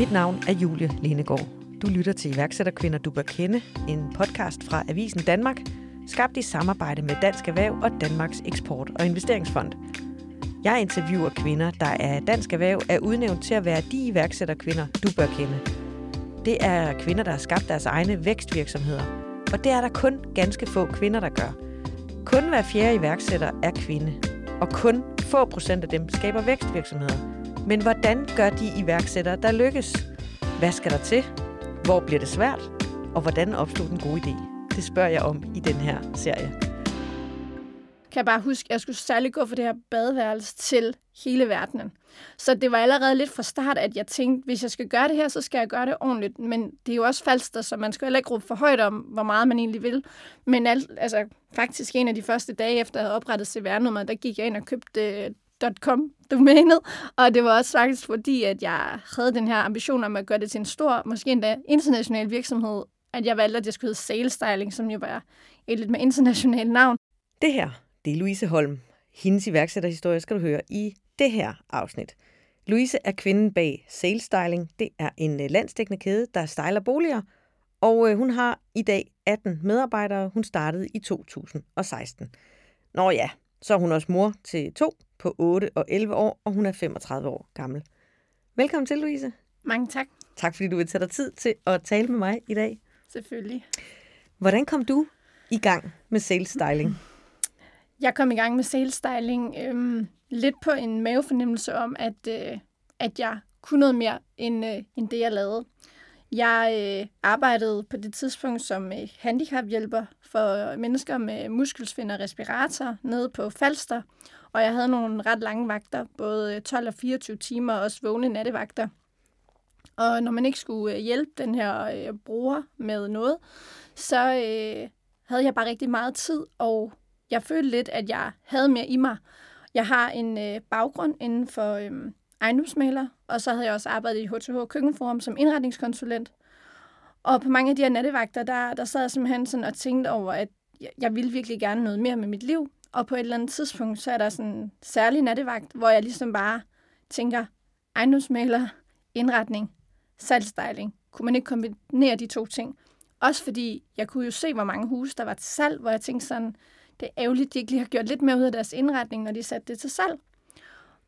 Mit navn er Julie Lenegård. Du lytter til iværksætterkvinder, du bør kende, en podcast fra Avisen Danmark, skabt i samarbejde med Dansk Erhverv og Danmarks Eksport- og Investeringsfond. Jeg interviewer kvinder, der er Dansk Erhverv er udnævnt til at være de iværksætterkvinder, du bør kende. Det er kvinder, der har skabt deres egne vækstvirksomheder. Og det er der kun ganske få kvinder, der gør. Kun hver fjerde iværksætter er kvinde. Og kun få procent af dem skaber vækstvirksomheder. Men hvordan gør de iværksættere, der lykkes? Hvad skal der til? Hvor bliver det svært? Og hvordan opstod den gode idé? Det spørger jeg om i den her serie. Kan jeg bare huske, at jeg skulle særlig gå for det her badeværelse til hele verdenen. Så det var allerede lidt fra start, at jeg tænkte, hvis jeg skal gøre det her, så skal jeg gøre det ordentligt. Men det er jo også falsk, så man skal heller ikke råbe for højt om, hvor meget man egentlig vil. Men alt, altså, faktisk en af de første dage, efter jeg havde oprettet CVR-nummeret, der gik jeg ind og købte øh, .com domænet, og det var også faktisk fordi, at jeg havde den her ambition om at gøre det til en stor, måske endda international virksomhed, at jeg valgte, at det skulle hedde Sales Styling, som jo var et lidt mere internationalt navn. Det her, det er Louise Holm. Hendes iværksætterhistorie skal du høre i det her afsnit. Louise er kvinden bag Sales Styling. Det er en øh, landsdækkende kæde, der styler boliger, og øh, hun har i dag 18 medarbejdere. Hun startede i 2016. Nå ja, så er hun også mor til to på 8 og 11 år, og hun er 35 år gammel. Velkommen til, Louise. Mange tak. Tak, fordi du vil tage dig tid til at tale med mig i dag. Selvfølgelig. Hvordan kom du i gang med sales styling? Jeg kom i gang med sales styling øhm, lidt på en mavefornemmelse om, at, øh, at jeg kunne noget mere, end, øh, end det, jeg lavede. Jeg øh, arbejdede på det tidspunkt som øh, handicaphjælper for mennesker med muskelsvind og respirator nede på Falster, og jeg havde nogle ret lange vagter, både øh, 12 og 24 timer, og også vågne nattevagter. Og når man ikke skulle øh, hjælpe den her øh, bruger med noget, så øh, havde jeg bare rigtig meget tid, og jeg følte lidt, at jeg havde mere i mig. Jeg har en øh, baggrund inden for øh, ejendomsmaler, og så havde jeg også arbejdet i HTH Køkkenforum som indretningskonsulent. Og på mange af de her nattevagter, der, der sad jeg simpelthen sådan og tænkte over, at jeg, jeg ville virkelig gerne noget mere med mit liv. Og på et eller andet tidspunkt, så er der sådan en særlig nattevagt, hvor jeg ligesom bare tænker, ejendomsmaler, indretning, salgstyling. Kunne man ikke kombinere de to ting? Også fordi jeg kunne jo se, hvor mange huse der var til salg, hvor jeg tænkte sådan, det er ærgerligt, de ikke lige har gjort lidt mere ud af deres indretning, når de satte det til salg.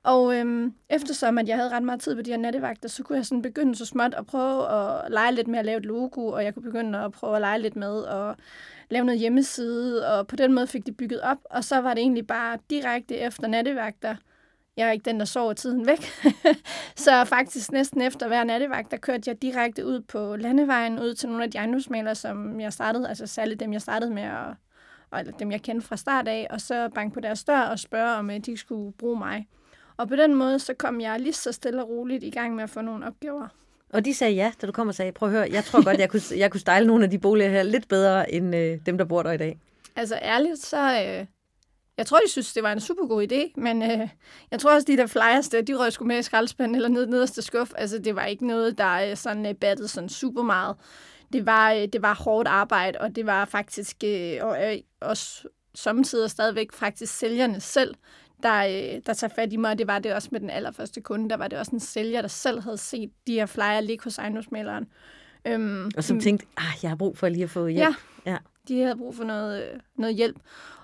Og øhm, eftersom at jeg havde ret meget tid på de her nattevagter, så kunne jeg sådan begynde så småt at prøve at lege lidt med at lave et logo, og jeg kunne begynde at prøve at lege lidt med at lave noget hjemmeside, og på den måde fik det bygget op. Og så var det egentlig bare direkte efter nattevagter. Jeg er ikke den, der sover tiden væk. så faktisk næsten efter hver nattevagt, der kørte jeg direkte ud på landevejen, ud til nogle af de ejendomsmalere, som jeg startede, altså særligt dem, jeg startede med at eller dem jeg kendte fra start af, og så banke på deres dør og spørge, om øh, de skulle bruge mig. Og på den måde, så kom jeg lige så stille og roligt i gang med at få nogle opgaver. Og de sagde ja, da du kom og sagde, prøv at høre, jeg tror godt, jeg kunne, jeg kunne style nogle af de boliger her lidt bedre, end øh, dem, der bor der i dag. Altså ærligt, så... Øh, jeg tror, de synes, det var en super god idé, men øh, jeg tror også, de der flyers, der, de røg sgu med i skraldespanden eller ned nederste skuff. Altså, det var ikke noget, der øh, sådan øh, battede sådan super meget. Det var, øh, det var hårdt arbejde, og det var faktisk øh, og, øh, også samtidig stadigvæk faktisk sælgerne selv, der, øh, der tager fat i mig, og det var det også med den allerførste kunde. Der var det også en sælger, der selv havde set de her flyer ligge hos ejendomsmaleren. Øhm, og som tænkte, ah, jeg har brug for lige at få hjælp. Ja, ja. de havde brug for noget, noget hjælp.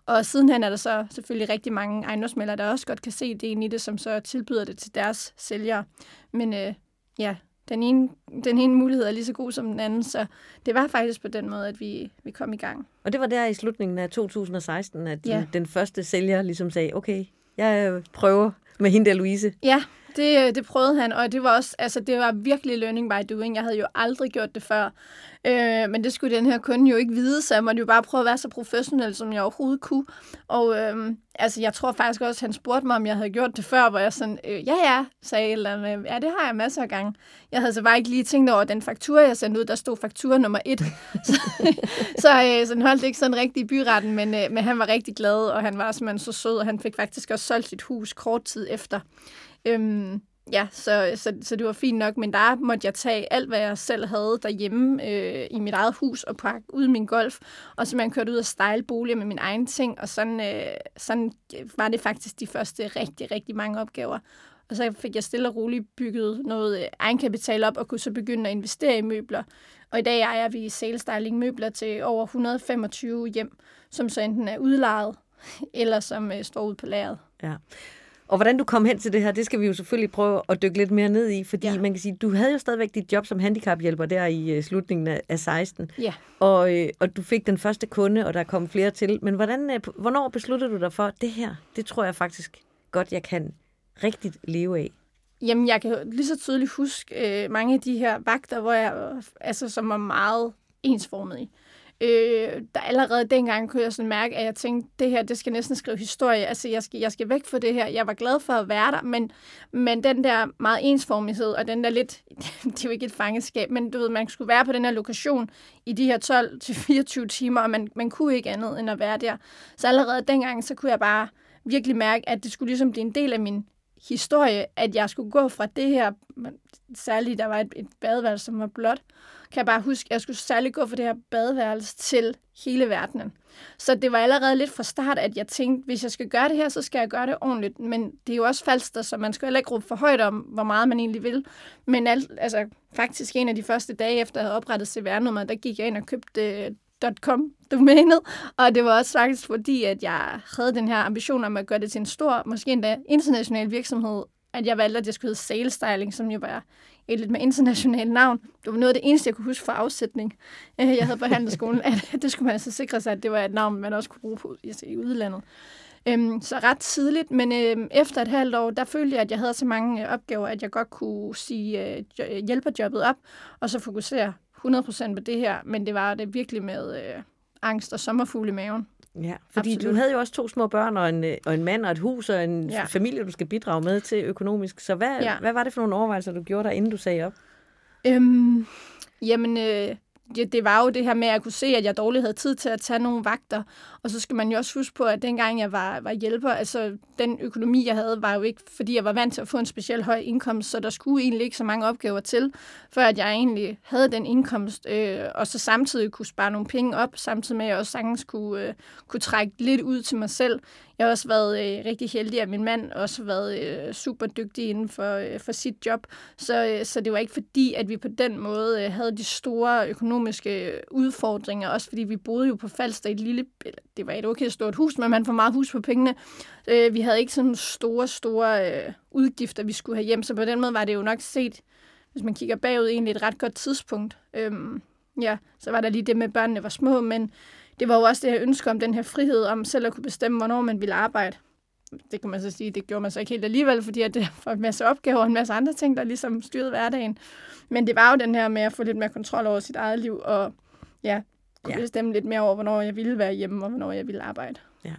Og sidenhen er der så selvfølgelig rigtig mange ejendomsmalere, der også godt kan se det i det, som så tilbyder det til deres sælgere. Men øh, ja, den ene, den ene mulighed er lige så god som den anden, så det var faktisk på den måde, at vi, vi kom i gang. Og det var der i slutningen af 2016, at ja. den første sælger ligesom sagde, okay, jeg øh, prøver med hende der Louise. Ja, det, øh, det prøvede han, og det var også, altså det var virkelig learning by doing. Jeg havde jo aldrig gjort det før. Øh, men det skulle den her kunde jo ikke vide, så jeg måtte jo bare prøve at være så professionel, som jeg overhovedet kunne. Og øh, altså, jeg tror faktisk også, han spurgte mig, om jeg havde gjort det før, hvor jeg sådan, øh, ja ja, sagde eller andet. Ja, det har jeg masser af gange. Jeg havde så bare ikke lige tænkt over den faktura, jeg sendte ud. Der stod faktura nummer et. så så, øh, så han holdt ikke sådan rigtig i byretten, men, øh, men han var rigtig glad, og han var simpelthen så sød, og han fik faktisk også solgt sit hus kort tid efter. Øhm, ja, så, så, så det var fint nok, men der måtte jeg tage alt, hvad jeg selv havde derhjemme øh, i mit eget hus og pakke ud min golf, og så man kørte ud og style boliger med min egen ting, og sådan, øh, sådan var det faktisk de første rigtig, rigtig mange opgaver. Og så fik jeg stille og roligt bygget noget øh, egenkapital op, og kunne så begynde at investere i møbler. Og i dag ejer vi Sales Styling møbler til over 125 hjem, som så enten er udlejet, eller som øh, står ude på lageret. Ja. Og hvordan du kom hen til det her, det skal vi jo selvfølgelig prøve at dykke lidt mere ned i, fordi ja. man kan sige, du havde jo stadigvæk dit job som handicaphjælper der i uh, slutningen af, af 16. Ja. Og, øh, og du fik den første kunde, og der kom flere til. Men hvordan, øh, hvornår besluttede du dig for, det her, det tror jeg faktisk godt, jeg kan rigtigt leve af? Jamen, jeg kan lige så tydeligt huske øh, mange af de her vagter, hvor jeg, altså, som var meget ensformede. Øh, der allerede dengang kunne jeg sådan mærke, at jeg tænkte, det her, det skal næsten skrive historie. Altså, jeg skal, jeg skal væk fra det her. Jeg var glad for at være der, men, men den der meget ensformighed, og den der lidt, det er jo ikke et fangeskab, men du ved, man skulle være på den her lokation i de her 12-24 timer, og man, man kunne ikke andet end at være der. Så allerede dengang, så kunne jeg bare virkelig mærke, at det skulle ligesom blive en del af min historie, at jeg skulle gå fra det her, særligt der var et, et badeværelse, som var blot, kan jeg bare huske, at jeg skulle særlig gå fra det her badeværelse til hele verdenen. Så det var allerede lidt fra start, at jeg tænkte, hvis jeg skal gøre det her, så skal jeg gøre det ordentligt. Men det er jo også falsk, så man skal heller ikke råbe for højt om, hvor meget man egentlig vil. Men alt, altså, faktisk en af de første dage, efter jeg havde oprettet CVR-nummer, der gik jeg ind og købte øh, .com domænet, og det var også faktisk fordi, at jeg havde den her ambition om at gøre det til en stor, måske endda international virksomhed, at jeg valgte, at jeg skulle hedde Sales Styling, som jo var et lidt mere internationalt navn. Det var noget af det eneste, jeg kunne huske for afsætning. Øh, jeg havde på handelsskolen, at det skulle man altså sikre sig, at det var et navn, man også kunne bruge på, i udlandet. Øhm, så ret tidligt, men øhm, efter et halvt år, der følte jeg, at jeg havde så mange øh, opgaver, at jeg godt kunne sige øh, hjælperjobbet op, og så fokusere 100% på det her, men det var det virkelig med øh, angst og sommerfugle i maven. Ja, fordi Absolut. du havde jo også to små børn og en, øh, og en mand og et hus og en ja. familie, du skal bidrage med til økonomisk. Så hvad, ja. hvad var det for nogle overvejelser, du gjorde der, inden du sagde op? Øhm, jamen, øh, det, det var jo det her med, at jeg kunne se, at jeg dårligt havde tid til at tage nogle vagter. Og så skal man jo også huske på, at dengang jeg var, var hjælper, altså den økonomi, jeg havde, var jo ikke, fordi jeg var vant til at få en speciel høj indkomst, så der skulle egentlig ikke så mange opgaver til, før at jeg egentlig havde den indkomst, øh, og så samtidig kunne spare nogle penge op, samtidig med, at jeg også sagtens kunne, øh, kunne trække lidt ud til mig selv. Jeg har også været øh, rigtig heldig, at min mand også har været øh, super dygtig inden for, øh, for sit job. Så, øh, så det var ikke fordi, at vi på den måde øh, havde de store økonomiske øh, udfordringer. Også fordi vi boede jo på Falster i et lille, det var et okay stort hus, men man får meget hus på pengene. Øh, vi havde ikke sådan store, store øh, udgifter, vi skulle have hjem. Så på den måde var det jo nok set, hvis man kigger bagud, egentlig et ret godt tidspunkt. Øhm, ja, så var der lige det med, at børnene var små, men det var jo også det her ønske om den her frihed, om selv at kunne bestemme, hvornår man ville arbejde. Det kan man så sige, det gjorde man så ikke helt alligevel, fordi at det var en masse opgaver og en masse andre ting, der ligesom styrede hverdagen. Men det var jo den her med at få lidt mere kontrol over sit eget liv, og ja, kunne ja. bestemme lidt mere over, hvornår jeg ville være hjemme, og hvornår jeg ville arbejde. Ja.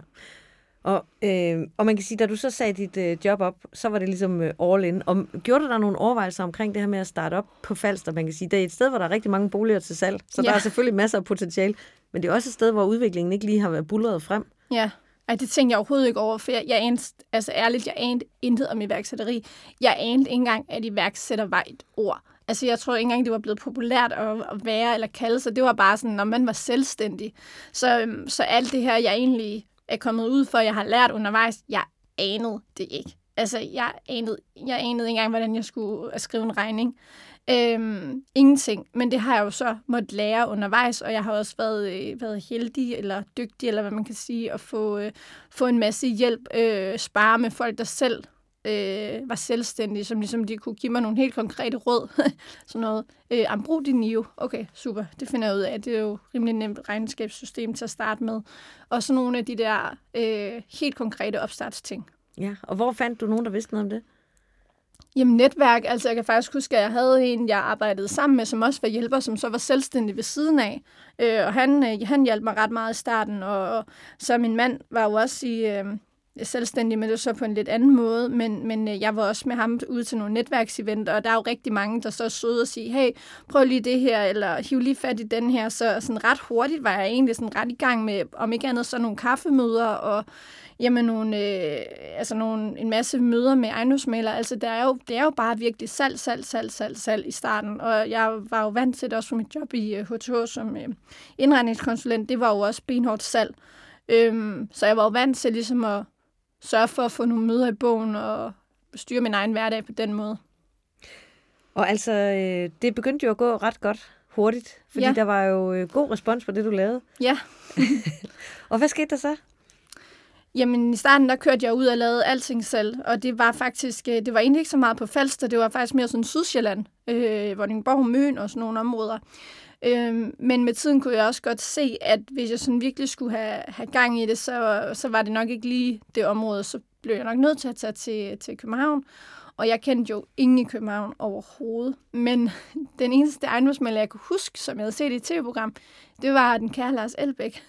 Og, øh, og man kan sige, da du så sagde dit øh, job op, så var det ligesom øh, all in. Og gjorde du der nogle overvejelser omkring det her med at starte op på Falster? Man kan sige, det er et sted, hvor der er rigtig mange boliger til salg, så ja. der er selvfølgelig masser af potentiale. Men det er også et sted, hvor udviklingen ikke lige har været bullet frem. Ja, ej, det tænkte jeg overhovedet ikke over, for jeg, jeg anede, altså ærligt, jeg anede intet om iværksætteri. Jeg anede ikke engang, at iværksætter var et ord. Altså, jeg tror ikke engang, det var blevet populært at, at være eller kalde sig. Det var bare sådan, når man var selvstændig. Så, øhm, så alt det her, jeg egentlig er kommet ud for, jeg har lært undervejs, jeg anede det ikke. Altså, jeg anede, jeg anede ikke engang, hvordan jeg skulle skrive en regning. Øhm, ingenting, men det har jeg jo så måttet lære undervejs, og jeg har også været, øh, været heldig eller dygtig, eller hvad man kan sige, at få, øh, få en masse hjælp, øh, spare med folk, der selv øh, var selvstændige, som ligesom de kunne give mig nogle helt konkrete råd. Sådan noget, øh, brug din NIO. Okay, super, det finder jeg ud af. Det er jo rimelig nemt regnskabssystem til at starte med. Og så nogle af de der øh, helt konkrete opstartsting. Ja, og hvor fandt du nogen, der vidste noget om det? Jamen netværk, altså jeg kan faktisk huske, at jeg havde en, jeg arbejdede sammen med, som også var hjælper, som så var selvstændig ved siden af. Øh, og han, øh, han hjalp mig ret meget i starten, og, og så min mand var jo også i... Øh, selvstændig, men det så på en lidt anden måde. Men, men øh, jeg var også med ham ud til nogle netværkseventer, og der er jo rigtig mange, der så er søde og sige, hey, prøv lige det her, eller hiv lige fat i den her. Så sådan ret hurtigt var jeg egentlig sådan ret i gang med, om ikke andet, så nogle kaffemøder, og jamen nogle, øh, altså nogle, en masse møder med ejendomsmalere. Altså der er jo, det er jo bare virkelig salg, salg, salg, salg, salg i starten. Og jeg var jo vant til det også for mit job i øh, HTH som øh, indretningskonsulent. Det var jo også benhårdt salg. Øhm, så jeg var jo vant til ligesom at sørge for at få nogle møder i bogen og styre min egen hverdag på den måde. Og altså, øh, det begyndte jo at gå ret godt hurtigt, fordi ja. der var jo øh, god respons på det, du lavede. Ja. og hvad skete der så? Jamen, i starten, der kørte jeg ud og lavede alting selv, og det var faktisk, øh, det var egentlig ikke så meget på Falster, det var faktisk mere sådan Sydsjælland, øh, Vordingborg, Møn og sådan nogle områder. Øh, men med tiden kunne jeg også godt se, at hvis jeg sådan virkelig skulle have, have gang i det, så, så var det nok ikke lige det område, så blev jeg nok nødt til at tage til, til København. Og jeg kendte jo ingen i København overhovedet. Men den eneste ejendomsmælder, jeg kunne huske, som jeg havde set i et tv-program, det var den kære Lars Elbæk.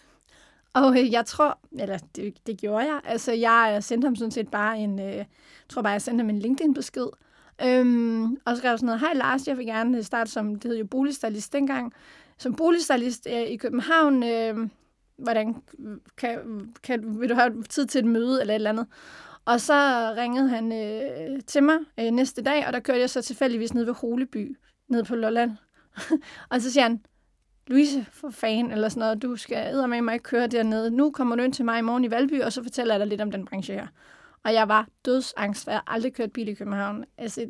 Og øh, jeg tror, eller det, det gjorde jeg, altså jeg sendte ham sådan set bare en, øh, jeg tror bare, jeg sendte ham en LinkedIn-besked. Øhm, og skrev sådan noget, hej Lars, jeg vil gerne øh, starte som, det hed jo boligstylist dengang, som boligstylist øh, i København. Øh, hvordan kan, kan, vil du have tid til et møde eller et eller andet? Og så ringede han øh, til mig øh, næste dag, og der kørte jeg så tilfældigvis ned ved Holeby, ned på Lolland. og så siger han, Louise, for fan, eller sådan noget, du skal med mig ikke køre dernede. Nu kommer du ind til mig i morgen i Valby, og så fortæller jeg dig lidt om den branche her. Og jeg var dødsangst, for jeg har aldrig kørt bil i København. Altså,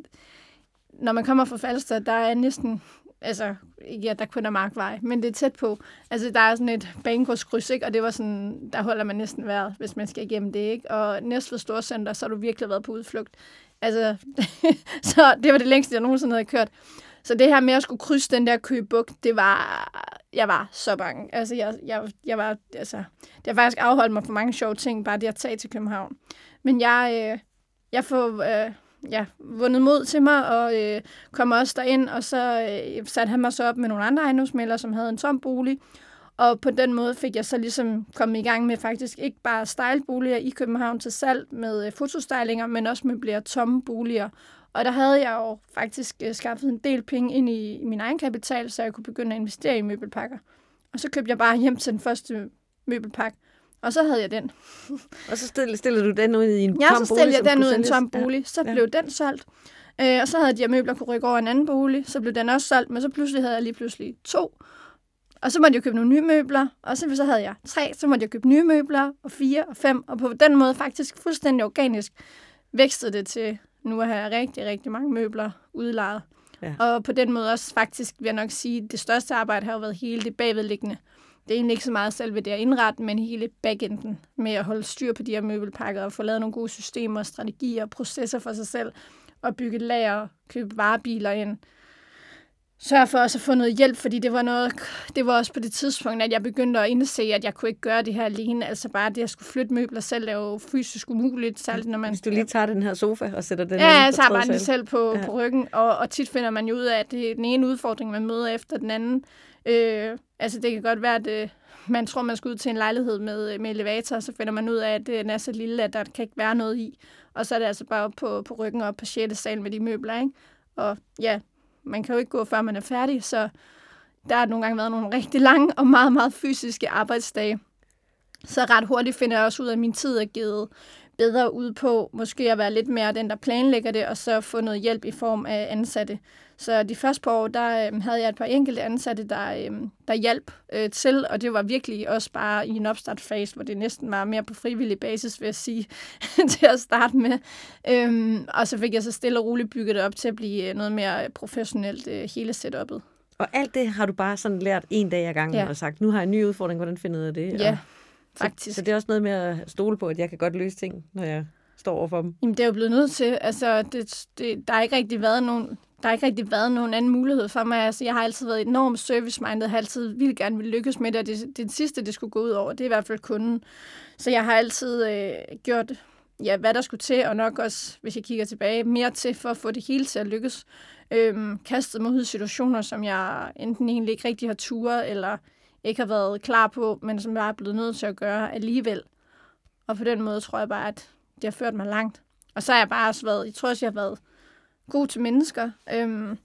når man kommer fra Falster, der er næsten, altså, ja, der kun er Markvej, men det er tæt på. Altså, der er sådan et banegårdskryds, ikke? Og det var sådan, der holder man næsten vejret, hvis man skal igennem det, ikke? Og Næstved Storcenter, så har du virkelig været på udflugt. Altså, så det var det længste, jeg nogensinde havde kørt. Så det her med at skulle krydse den der købuk, det var, jeg var så bange. Altså, jeg, jeg, jeg var, altså, det har faktisk afholdt mig for mange sjove ting, bare det at tage til København. Men jeg, øh, jeg får øh, ja, vundet mod til mig, og øh, kom også derind, og så øh, satte han mig så op med nogle andre ejendomsmælder, som havde en tom bolig. Og på den måde fik jeg så ligesom kommet i gang med faktisk ikke bare styleboliger i København til salg med øh, fotostylinger, men også med flere tomme boliger. Og der havde jeg jo faktisk øh, skaffet en del penge ind i, i min egen kapital, så jeg kunne begynde at investere i møbelpakker. Og så købte jeg bare hjem til den første møbelpakke. Og så havde jeg den. og så stillede, stillede du den ud i en ja, tom bolig? Ja, så stillede jeg den ud i en tom bolig. Så ja. blev den solgt. Øh, og så havde de her møbler kunne rykke over en anden bolig. Så blev den også solgt, men så pludselig havde jeg lige pludselig to. Og så måtte jeg købe nogle nye møbler, og så, så havde jeg tre, så måtte jeg købe nye møbler, og fire og fem, og på den måde faktisk fuldstændig organisk vækstede det til nu har jeg rigtig, rigtig mange møbler udlejet. Ja. Og på den måde også faktisk, vil jeg nok sige, det største arbejde har jo været hele det bagvedliggende. Det er egentlig ikke så meget selve det at indrette, men hele backenden med at holde styr på de her møbelpakker og få lavet nogle gode systemer, strategier og processer for sig selv og bygge lager, købe varebiler ind sørge for også at få noget hjælp, fordi det var noget, det var også på det tidspunkt, at jeg begyndte at indse, at jeg kunne ikke gøre det her alene. Altså bare det at skulle flytte møbler selv er jo fysisk umuligt, særligt når man... Hvis du lige tager den her sofa og sætter den Ja, jeg tager bare den selv på, ja. på ryggen, og, og tit finder man jo ud af, at det er den ene udfordring, man møder efter den anden. Øh, altså det kan godt være, at øh, man tror, man skal ud til en lejlighed med, øh, med elevator, og så finder man ud af, at øh, den er så lille, at der kan ikke være noget i. Og så er det altså bare op på, på ryggen og på 6. sal med de møbler, ikke? Og ja, man kan jo ikke gå, før man er færdig, så der har nogle gange været nogle rigtig lange og meget, meget fysiske arbejdsdage. Så ret hurtigt finder jeg også ud af, at min tid er givet bedre ud på måske at være lidt mere den, der planlægger det, og så få noget hjælp i form af ansatte. Så de første par år, der øh, havde jeg et par enkelte ansatte, der, øh, der hjalp øh, til, og det var virkelig også bare i en opstartfase, hvor det næsten var mere på frivillig basis, vil jeg sige, til at starte med. Øhm, og så fik jeg så stille og roligt bygget det op til at blive øh, noget mere professionelt øh, hele setup'et. Og alt det har du bare sådan lært en dag ad gangen ja. og sagt, nu har jeg en ny udfordring, hvordan finder jeg det? Ja, og faktisk. Så, så det er også noget med at stole på, at jeg kan godt løse ting, når jeg står over for dem. Jamen, det er jo blevet nødt til. Altså, det, det, der har ikke rigtig været nogen der har ikke rigtig været nogen anden mulighed for mig. Altså, jeg har altid været enormt service-minded, har altid ville gerne vil lykkes med det, og det, det sidste, det skulle gå ud over, det er i hvert fald kunden. Så jeg har altid øh, gjort, ja, hvad der skulle til, og nok også, hvis jeg kigger tilbage, mere til for at få det hele til at lykkes. Øhm, kastet mig ud i situationer, som jeg enten egentlig ikke rigtig har turet, eller ikke har været klar på, men som jeg er blevet nødt til at gøre alligevel. Og på den måde tror jeg bare, at det har ført mig langt. Og så har jeg bare også været, jeg tror også, jeg har været god til mennesker, øhm,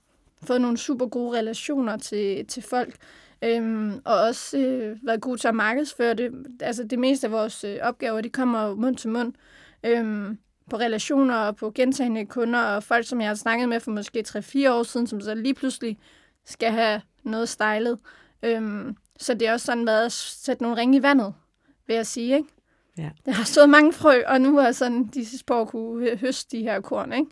fået nogle super gode relationer til, til folk, øhm, og også øh, været god til at markedsføre det. Altså det meste af vores øh, opgaver, de kommer mund til mund. Øhm, på relationer og på gentagende kunder og folk, som jeg har snakket med for måske 3-4 år siden, som så lige pludselig skal have noget stylet. Øhm, så det er også sådan været at sætte nogle ringe i vandet, vil jeg sige, ikke? Ja. Der har stået mange frø, og nu er sådan, de sidste par kunne høste de her korn, ikke?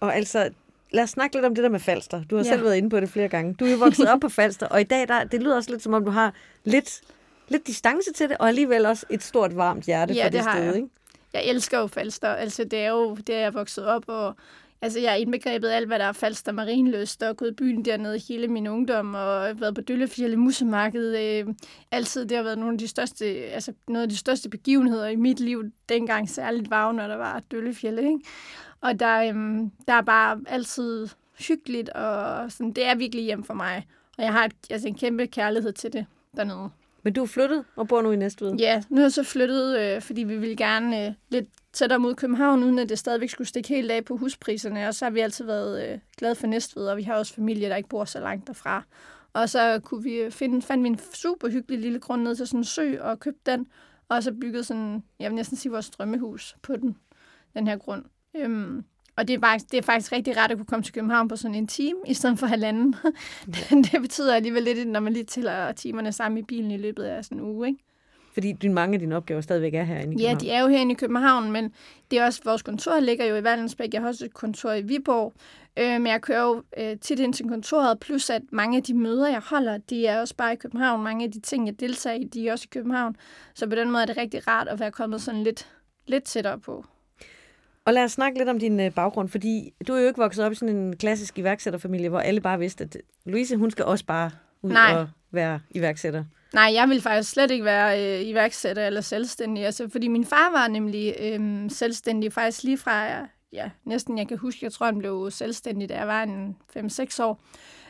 Og altså, lad os snakke lidt om det der med Falster. Du har ja. selv været inde på det flere gange. Du er jo vokset op på Falster, og i dag, der, det lyder også lidt som om, du har lidt, lidt distance til det, og alligevel også et stort, varmt hjerte ja, for det, det sted, jeg. ikke? Jeg elsker jo Falster. Altså, det er jo det, er jeg vokset op, og Altså, jeg har indbegrebet alt, hvad der er Falster Marinløst, og gået i byen dernede hele min ungdom, og været på Døllefjælde Musemarked. Øh, altid, det har været nogle af de største, altså, noget af de største begivenheder i mit liv, dengang særligt var når der var Døllefjælde, ikke? Og der, øhm, der er bare altid hyggeligt, og sådan, det er virkelig hjem for mig. Og jeg har et, altså, en kæmpe kærlighed til det dernede. Men du er flyttet og bor nu i Næstved? Ja, nu er jeg så flyttet, øh, fordi vi vil gerne øh, lidt tættere mod København, uden at det stadigvæk skulle stikke helt af på huspriserne. Og så har vi altid været øh, glade for Næstved, og vi har også familie, der ikke bor så langt derfra. Og så kunne vi finde, fandt vi en super hyggelig lille grund ned til sådan en sø, og købte den. Og så bygget sådan, jeg vil næsten sige vores drømmehus på den, den her grund. Øhm, og det er, faktisk, det er faktisk rigtig rart at kunne komme til København på sådan en time, i stedet for halvanden. Det betyder alligevel lidt, når man lige tæller timerne sammen i bilen i løbet af sådan en uge. Ikke? Fordi din, mange af dine opgaver stadigvæk er herinde i København. Ja, de er jo herinde i København, men det er også, vores kontor ligger jo i Vallensbæk. Jeg har også et kontor i Viborg. Øh, men jeg kører jo øh, tit ind til kontoret, plus at mange af de møder, jeg holder, de er også bare i København. Mange af de ting, jeg deltager i, de er også i København. Så på den måde er det rigtig rart at være kommet sådan lidt, lidt tættere på. Og lad os snakke lidt om din øh, baggrund, fordi du er jo ikke vokset op i sådan en klassisk iværksætterfamilie, hvor alle bare vidste, at Louise, hun skal også bare ud Nej. og være iværksætter. Nej, jeg vil faktisk slet ikke være øh, iværksætter eller selvstændig, altså, fordi min far var nemlig øh, selvstændig faktisk lige fra, ja, næsten jeg kan huske, jeg tror, han blev selvstændig, da jeg var en 5-6 år.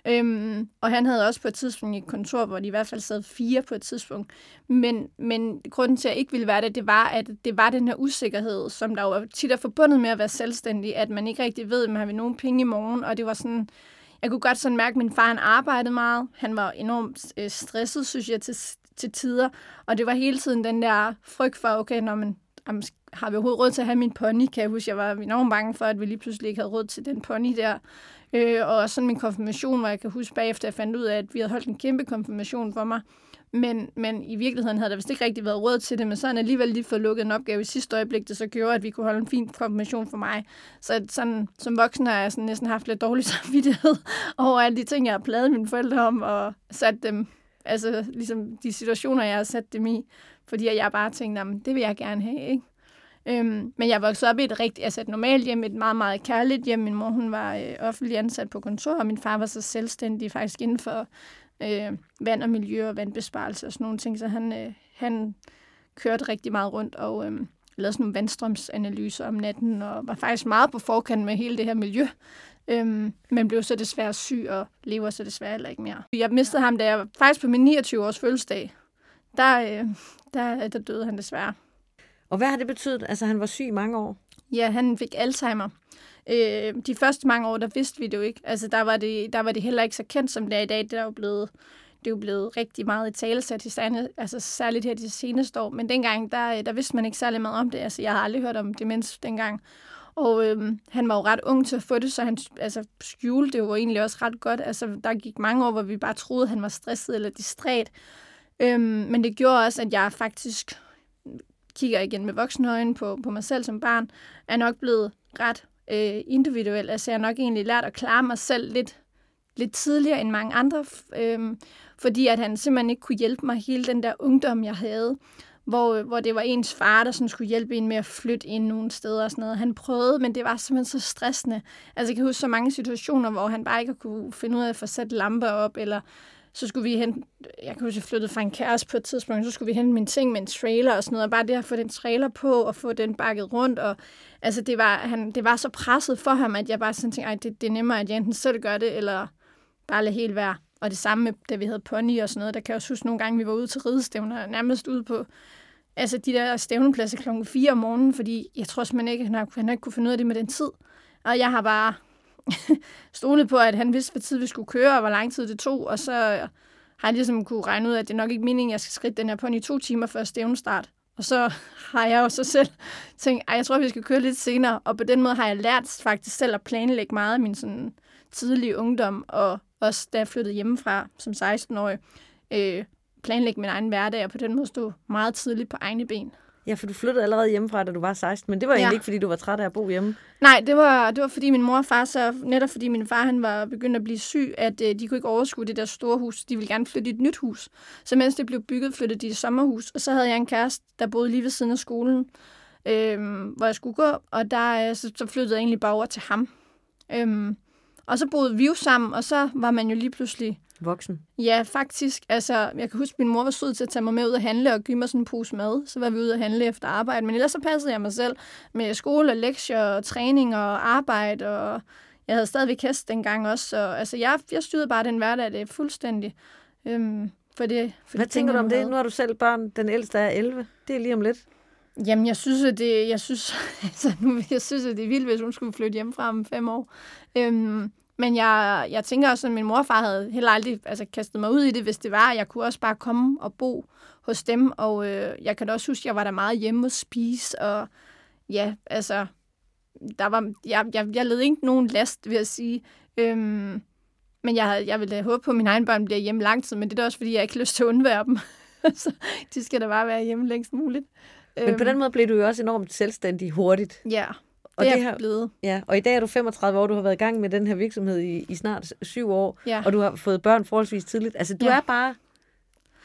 Øhm, og han havde også på et tidspunkt et kontor, hvor de i hvert fald sad fire på et tidspunkt. Men, men grunden til, at jeg ikke ville være det, det var, at det var den her usikkerhed, som der jo tit er forbundet med at være selvstændig, at man ikke rigtig ved, om har nogen penge i morgen, og det var sådan, jeg kunne godt sådan mærke, at min far han arbejdede meget. Han var enormt øh, stresset, synes jeg, til, til tider. Og det var hele tiden den der frygt for, okay, når man, jamen, har vi overhovedet råd til at have min pony? Kan jeg huske, jeg var enormt bange for, at vi lige pludselig ikke havde råd til den pony der. Øh, og sådan min konfirmation, hvor jeg kan huske bagefter, jeg fandt ud af, at vi havde holdt en kæmpe konfirmation for mig. Men, men i virkeligheden havde der vist ikke rigtig været råd til det, men så har han alligevel lige fået lukket en opgave i sidste øjeblik, det så gjorde, at vi kunne holde en fin konfirmation for mig. Så sådan, som voksen har jeg sådan næsten haft lidt dårlig samvittighed over alle de ting, jeg har pladet mine forældre om, og sat dem, altså ligesom de situationer, jeg har sat dem i, fordi jeg bare tænkte, det vil jeg gerne have, ikke? Øhm, men jeg voksede op i et rigtigt, altså et normalt hjem, et meget, meget kærligt hjem. Min mor, hun var øh, offentlig ansat på kontor, og min far var så selvstændig faktisk inden for øh, vand og miljø og vandbesparelse og sådan nogle ting. Så han, øh, han kørte rigtig meget rundt og øh, lavede sådan nogle vandstrømsanalyser om natten, og var faktisk meget på forkant med hele det her miljø. Øhm, men blev så desværre syg og lever så desværre heller ikke mere. Jeg mistede ham, da jeg faktisk på min 29 års fødselsdag. Der, øh, der, der døde han desværre. Og hvad har det betydet? Altså, han var syg i mange år. Ja, han fik Alzheimer. Øh, de første mange år, der vidste vi det jo ikke. Altså, der var det, der var det heller ikke så kendt, som det er i dag. Det er jo blevet, det er jo blevet rigtig meget i talesat, altså særligt her de seneste år. Men dengang, der, øh, der vidste man ikke særlig meget om det. Altså, jeg har aldrig hørt om demens dengang. Og øhm, han var jo ret ung til at få det, så han altså, skjulte det jo egentlig også ret godt. Altså, der gik mange år, hvor vi bare troede, at han var stresset eller distræt. Øhm, men det gjorde også, at jeg faktisk kigger igen med voksenøjne på, på mig selv som barn, er nok blevet ret øh, individuel. Altså jeg har nok egentlig lært at klare mig selv lidt, lidt tidligere end mange andre, øh, fordi at han simpelthen ikke kunne hjælpe mig hele den der ungdom, jeg havde, hvor, hvor det var ens far, der sådan skulle hjælpe en med at flytte ind nogle steder og sådan noget. Han prøvede, men det var simpelthen så stressende. Altså jeg kan huske så mange situationer, hvor han bare ikke kunne finde ud af at få sat lamper op, eller så skulle vi hente, jeg kan huske, jeg flyttede fra en kæreste på et tidspunkt, så skulle vi hente mine ting med en trailer og sådan noget, og bare det at få den trailer på og få den bakket rundt, og altså det var, han, det var så presset for ham, at jeg bare sådan tænkte, det, det er nemmere, at jeg enten selv gør det, eller bare lade helt være. Og det samme med, da vi havde pony og sådan noget, der kan jeg også huske nogle gange, vi var ude til ridestævner, nærmest ude på altså de der stævnepladser klokken 4 om morgenen, fordi jeg tror simpelthen ikke, han har, han har ikke kunne finde ud af det med den tid. Og jeg har bare stolet på, at han vidste, hvad tid vi skulle køre, og hvor lang tid det tog, og så har jeg ligesom kunne regne ud, at det er nok ikke meningen, at jeg skal skridte den her pony i to timer før stævnestart. Og så har jeg jo så selv tænkt, at jeg tror, vi skal køre lidt senere. Og på den måde har jeg lært faktisk selv at planlægge meget af min sådan, tidlige ungdom, og også da jeg flyttede hjemmefra som 16-årig, øh, planlægge min egen hverdag, og på den måde stå meget tidligt på egne ben. Ja, for du flyttede allerede hjemmefra, da du var 16, men det var Ja. egentlig ikke, fordi du var træt af at bo hjemme. Nej, det var, det var fordi min mor og far, så netop fordi min far han var begyndt at blive syg, at øh, de kunne ikke overskue det der store hus. De ville gerne flytte i et nyt hus. Så mens det blev bygget, flyttede de i sommerhus. Og så havde jeg en kæreste, der boede lige ved siden af skolen, øh, hvor jeg skulle gå. Og der, øh, så, så flyttede jeg egentlig bare over til ham. Øhm, og så boede vi jo sammen, og så var man jo lige pludselig Voksen. Ja, faktisk. Altså, jeg kan huske, at min mor var sød til at tage mig med ud og handle og give mig sådan en pose mad. Så var vi ude og handle efter arbejde. Men ellers så passede jeg mig selv med skole og lektier og træning og arbejde. Og jeg havde stadigvæk hest dengang også. Så altså, jeg, jeg styrede bare den hverdag det er fuldstændig. Øhm, for det, for Hvad de ting, tænker du om det? Nu har du selv børn. Den ældste er 11. Det er lige om lidt. Jamen, jeg synes, at det, jeg synes, altså, nu, jeg synes, at det er vildt, hvis hun skulle flytte hjemmefra om fem år. Øhm, men jeg, jeg tænker også, at min mor og far havde heller aldrig altså, kastet mig ud i det, hvis det var. Jeg kunne også bare komme og bo hos dem, og øh, jeg kan da også huske, at jeg var der meget hjemme og spise, og ja, altså, der var, jeg, jeg, jeg led ikke nogen last, vil jeg sige. Øhm, men jeg, jeg vil da håbe på, at mine egne børn bliver hjemme lang tid, men det er også, fordi jeg ikke har lyst til at undvære dem. så de skal da bare være hjemme længst muligt. Men på den måde blev du jo også enormt selvstændig hurtigt. Ja, Og det er det har- blevet. Ja, og i dag er du 35 år, du har været i gang med den her virksomhed i, i snart syv år, Ja. og du har fået børn forholdsvis tidligt. Altså, du Ja. er bare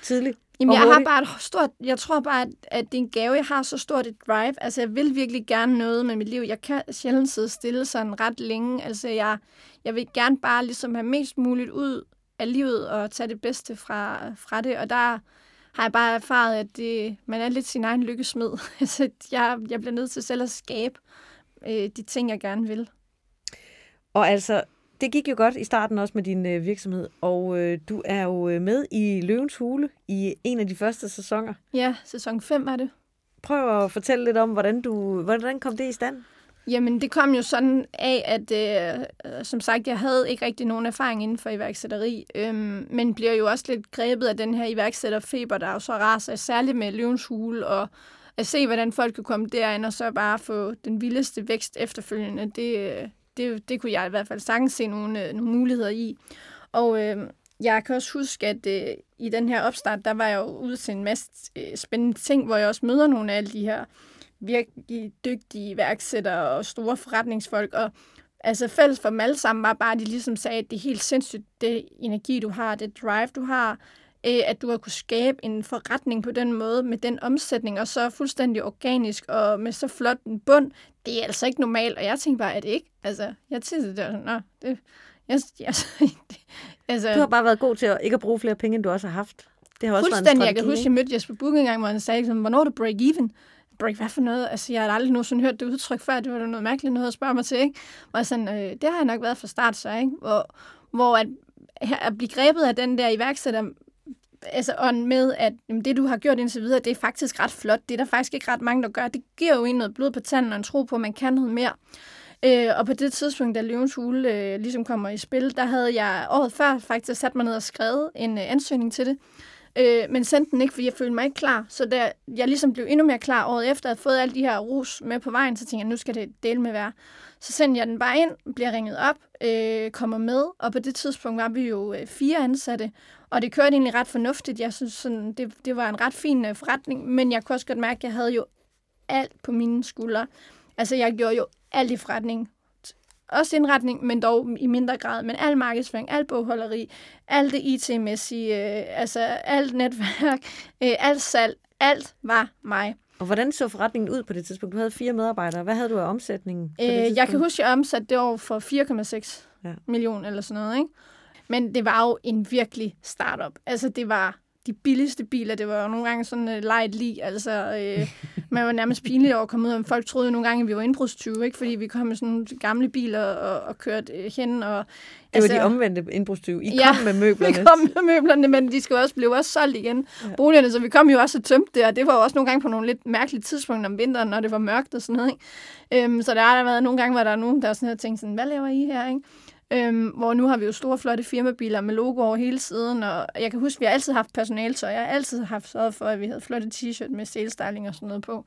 tidlig. Jamen, jeg har bare et stort, jeg tror bare, at, at det er en gave. Jeg har så stort et drive. Altså, jeg vil virkelig gerne noget med mit liv. Jeg kan sjældent sidde stille sådan ret længe. Altså, jeg, jeg vil gerne bare ligesom have mest muligt ud af livet og tage det bedste fra, fra det. Og der har jeg bare erfaret, at det, man er lidt sin egen lykkesmed. altså, jeg, jeg bliver nødt til selv at skabe øh, de ting, jeg gerne vil. Og altså, det gik jo godt i starten også med din øh, virksomhed, og øh, du er jo øh, med i Løvens Hule i en af de første sæsoner. Ja, sæson 5 er det. Prøv at fortælle lidt om, hvordan, du, hvordan kom det i stand? Jamen, det kom jo sådan af, at øh, øh, som sagt, jeg havde ikke rigtig nogen erfaring inden for iværksætteri, øhm, men bliver jo også lidt grebet af den her iværksætterfeber, der er jo så raser, særligt med løvens hule, og at se, hvordan folk kunne komme derind, og så bare få den vildeste vækst efterfølgende, det, øh, det, det kunne jeg i hvert fald sagtens se nogle, øh, nogle muligheder i. Og øh, jeg kan også huske, at øh, i den her opstart, der var jeg jo ude til en masse øh, spændende ting, hvor jeg også møder nogle af alle de her virkelig dygtige iværksættere og store forretningsfolk, og altså fælles for dem alle sammen var bare, at de ligesom sagde, at det er helt sindssygt, det energi, du har, det drive, du har, øh, at du har kunne skabe en forretning på den måde, med den omsætning, og så fuldstændig organisk, og med så flot en bund, det er altså ikke normalt, og jeg tænkte bare, er det ikke? Altså, jeg tænkte, det var sådan, nå, det, jeg, jeg, det, altså, Du har bare været god til at ikke at bruge flere penge, end du også har haft. Det har også været en Fuldstændig. Jeg kan huske, jeg mødte Jesper Buch engang, hvor han sagde, sådan, hvornår er du break even? Break hvad for noget? Altså, jeg har aldrig nogensinde hørt det udtryk før. Det var da noget mærkeligt noget at spørge mig til, ikke? Jeg sådan, øh, det har jeg nok været fra start, så, ikke? Hvor, hvor at, at blive grebet af den der iværksætter, altså ånd med, at jamen, det, du har gjort indtil videre, det er faktisk ret flot. Det er der faktisk ikke ret mange, der gør. Det giver jo en noget blod på tanden og en tro på, at man kan noget mere. Øh, og på det tidspunkt, da Løvens Hule øh, ligesom kommer i spil, der havde jeg året før faktisk sat mig ned og skrevet en øh, ansøgning til det. Øh, men sendte den ikke, fordi jeg følte mig ikke klar. Så da jeg ligesom blev endnu mere klar året efter, at fået alle de her rus med på vejen, så tænkte jeg, nu skal det dele med være. Så sendte jeg den bare ind, bliver ringet op, øh, kommer med, og på det tidspunkt var vi jo øh, fire ansatte, og det kørte egentlig ret fornuftigt. Jeg synes, sådan, det, det var en ret fin øh, forretning, men jeg kunne også godt mærke, at jeg havde jo alt på mine skuldre. Altså, jeg gjorde jo alt i forretning. Også indretning, men dog i mindre grad. Men al markedsføring, al bogholderi, alt det IT-mæssige, øh, altså alt netværk, øh, alt salg, alt var mig. Og hvordan så forretningen ud på det tidspunkt? Du havde fire medarbejdere. Hvad havde du af omsætningen? Øh, jeg kan huske, at jeg omsatte det år for 4,6 Ja. ja. millioner eller sådan noget. Ikke? Men det var jo en virkelig startup. Altså, det var de billigste biler. Det var jo nogle gange sådan uh, light lige. Altså, øh, man var nærmest pinligt over at komme ud, og folk troede jo nogle gange, at vi var indbrudstyve, ikke? fordi vi kom med sådan nogle gamle biler og, og kørte øh, hen. Og, Det var de omvendte indbrudstyve. I Ja, kom med møblerne. Vi kom med møblerne, men de skulle også blive også solgt igen. Ja. Boligerne, så vi kom jo også og tømte det, og det var jo også nogle gange på nogle lidt mærkelige tidspunkter om vinteren, når det var mørkt og sådan noget. Ikke? Øhm, så der har der været nogle gange, hvor der er nogen, der sådan har tænkt sådan, hvad laver I her? Ikke? Øhm, hvor nu har vi jo store, flotte firmabiler med logo over hele siden, og jeg kan huske, at vi har altid haft personaltøj. Jeg har altid haft sørget for, at vi havde flotte t-shirt med salestyling og sådan noget på.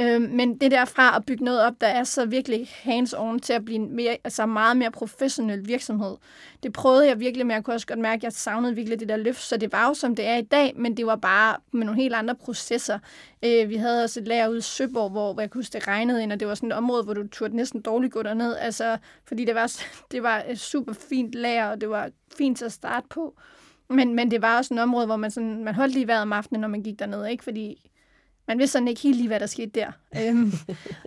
Øh, men det derfra at bygge noget op, der er så virkelig hands-on til at blive en mere, altså meget mere professionel virksomhed, det prøvede jeg virkelig men Jeg kunne også godt mærke, at jeg savnede virkelig det der løft, så det var jo som det er i dag, men det var bare med nogle helt andre processer. Øh, vi havde også et lager ude i Søborg, hvor, hvor jeg kunne huske, det regnede ind, og det var sådan et område, hvor du turde næsten dårligt gå derned, altså, fordi det var, det var et super fint lager, og det var fint at starte på. Men, men det var også et område, hvor man, sådan, man holdt lige vejret om aftenen, når man gik derned, ikke? fordi man vidste sådan ikke helt lige, hvad der skete der. øhm,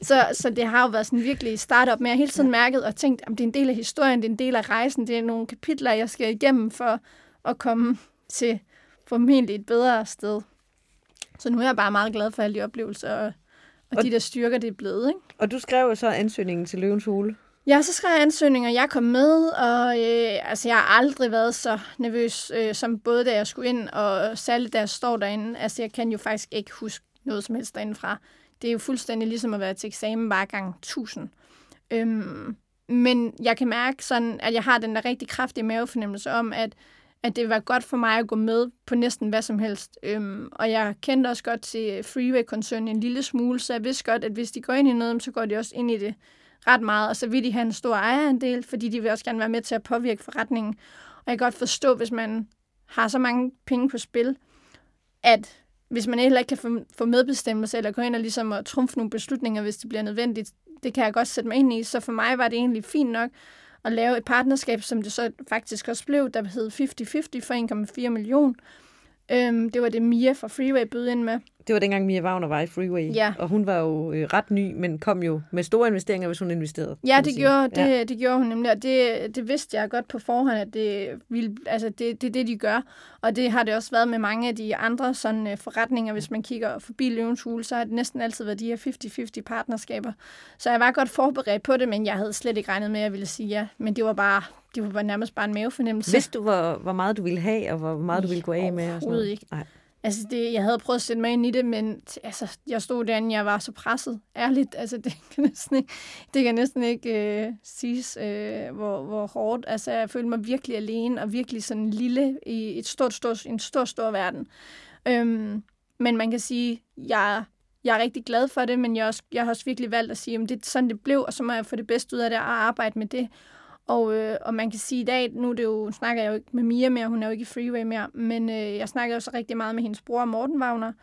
så, så det har jo været sådan virkelig startup med, at hele tiden mærket og tænkt, at det er en del af historien, det er en del af rejsen, det er nogle kapitler, jeg skal igennem for at komme til formentlig et bedre sted. Så nu er jeg bare meget glad for alle de oplevelser og, og, og de der styrker, det er blevet. Ikke? Og du skrev jo så ansøgningen til Løvens Hule. Ja, så skrev jeg ansøgninger, jeg kom med, og øh, altså, jeg har aldrig været så nervøs, øh, som både da jeg skulle ind, og særligt da jeg står derinde. Altså, jeg kan jo faktisk ikke huske noget som helst derindefra. Det er jo fuldstændig ligesom at være til eksamen bare gang 1000. Øhm, men jeg kan mærke sådan, at jeg har den der rigtig kraftige mavefornemmelse om, at, at det var godt for mig at gå med på næsten hvad som helst. Øhm, og jeg kendte også godt til Freeway-koncernen en lille smule, så jeg vidste godt, at hvis de går ind i noget, så går de også ind i det ret meget, og så vil de have en stor ejerandel, fordi de vil også gerne være med til at påvirke forretningen. Og jeg kan godt forstå, hvis man har så mange penge på spil, at hvis man heller ikke kan få, medbestemmelse, eller gå ind og ligesom at trumfe nogle beslutninger, hvis det bliver nødvendigt, det kan jeg godt sætte mig ind i. Så for mig var det egentlig fint nok at lave et partnerskab, som det så faktisk også blev, der hed 50-50 for 1,4 million. Øhm, det var det Mia fra Freeway bød ind med. Det var dengang Mia Wagner var i Freeway, ja. og hun var jo øh, ret ny, men kom jo med store investeringer, hvis hun investerede. Ja, det gjorde, det, ja. det gjorde hun nemlig, og det, det vidste jeg godt på forhånd, at det, ville, altså det, det er det, de gør. Og det har det også været med mange af de andre sådan, uh, forretninger, hvis man kigger forbi Løvens Hule, så har det næsten altid været de her 50-50 partnerskaber. Så jeg var godt forberedt på det, men jeg havde slet ikke regnet med, at jeg ville sige ja. Men det var bare, det var nærmest bare en mavefornemmelse. Vidste du, hvor, hvor meget du ville have, og hvor meget du ville gå af med? Og sådan noget? ikke. Nej. Altså, det, jeg havde prøvet at sætte mig ind i det, men altså, jeg stod derinde, jeg var så presset. Ærligt, altså, det kan næsten ikke, det kan næsten ikke øh, siges, øh, hvor, hvor hårdt. Altså, jeg følte mig virkelig alene, og virkelig sådan lille i et stort, stort, en stor, stor verden. Øhm, men man kan sige, jeg, jeg er rigtig glad for det, men jeg, også, jeg har også virkelig valgt at sige, at det er sådan, det blev, og så må jeg få det bedste ud af det og arbejde med det. Og, øh, og man kan sige i dag, nu det jo, snakker jeg jo ikke med Mia mere, hun er jo ikke i Freeway mere, men øh, jeg snakker jo så rigtig meget med hendes bror Morten Wagner,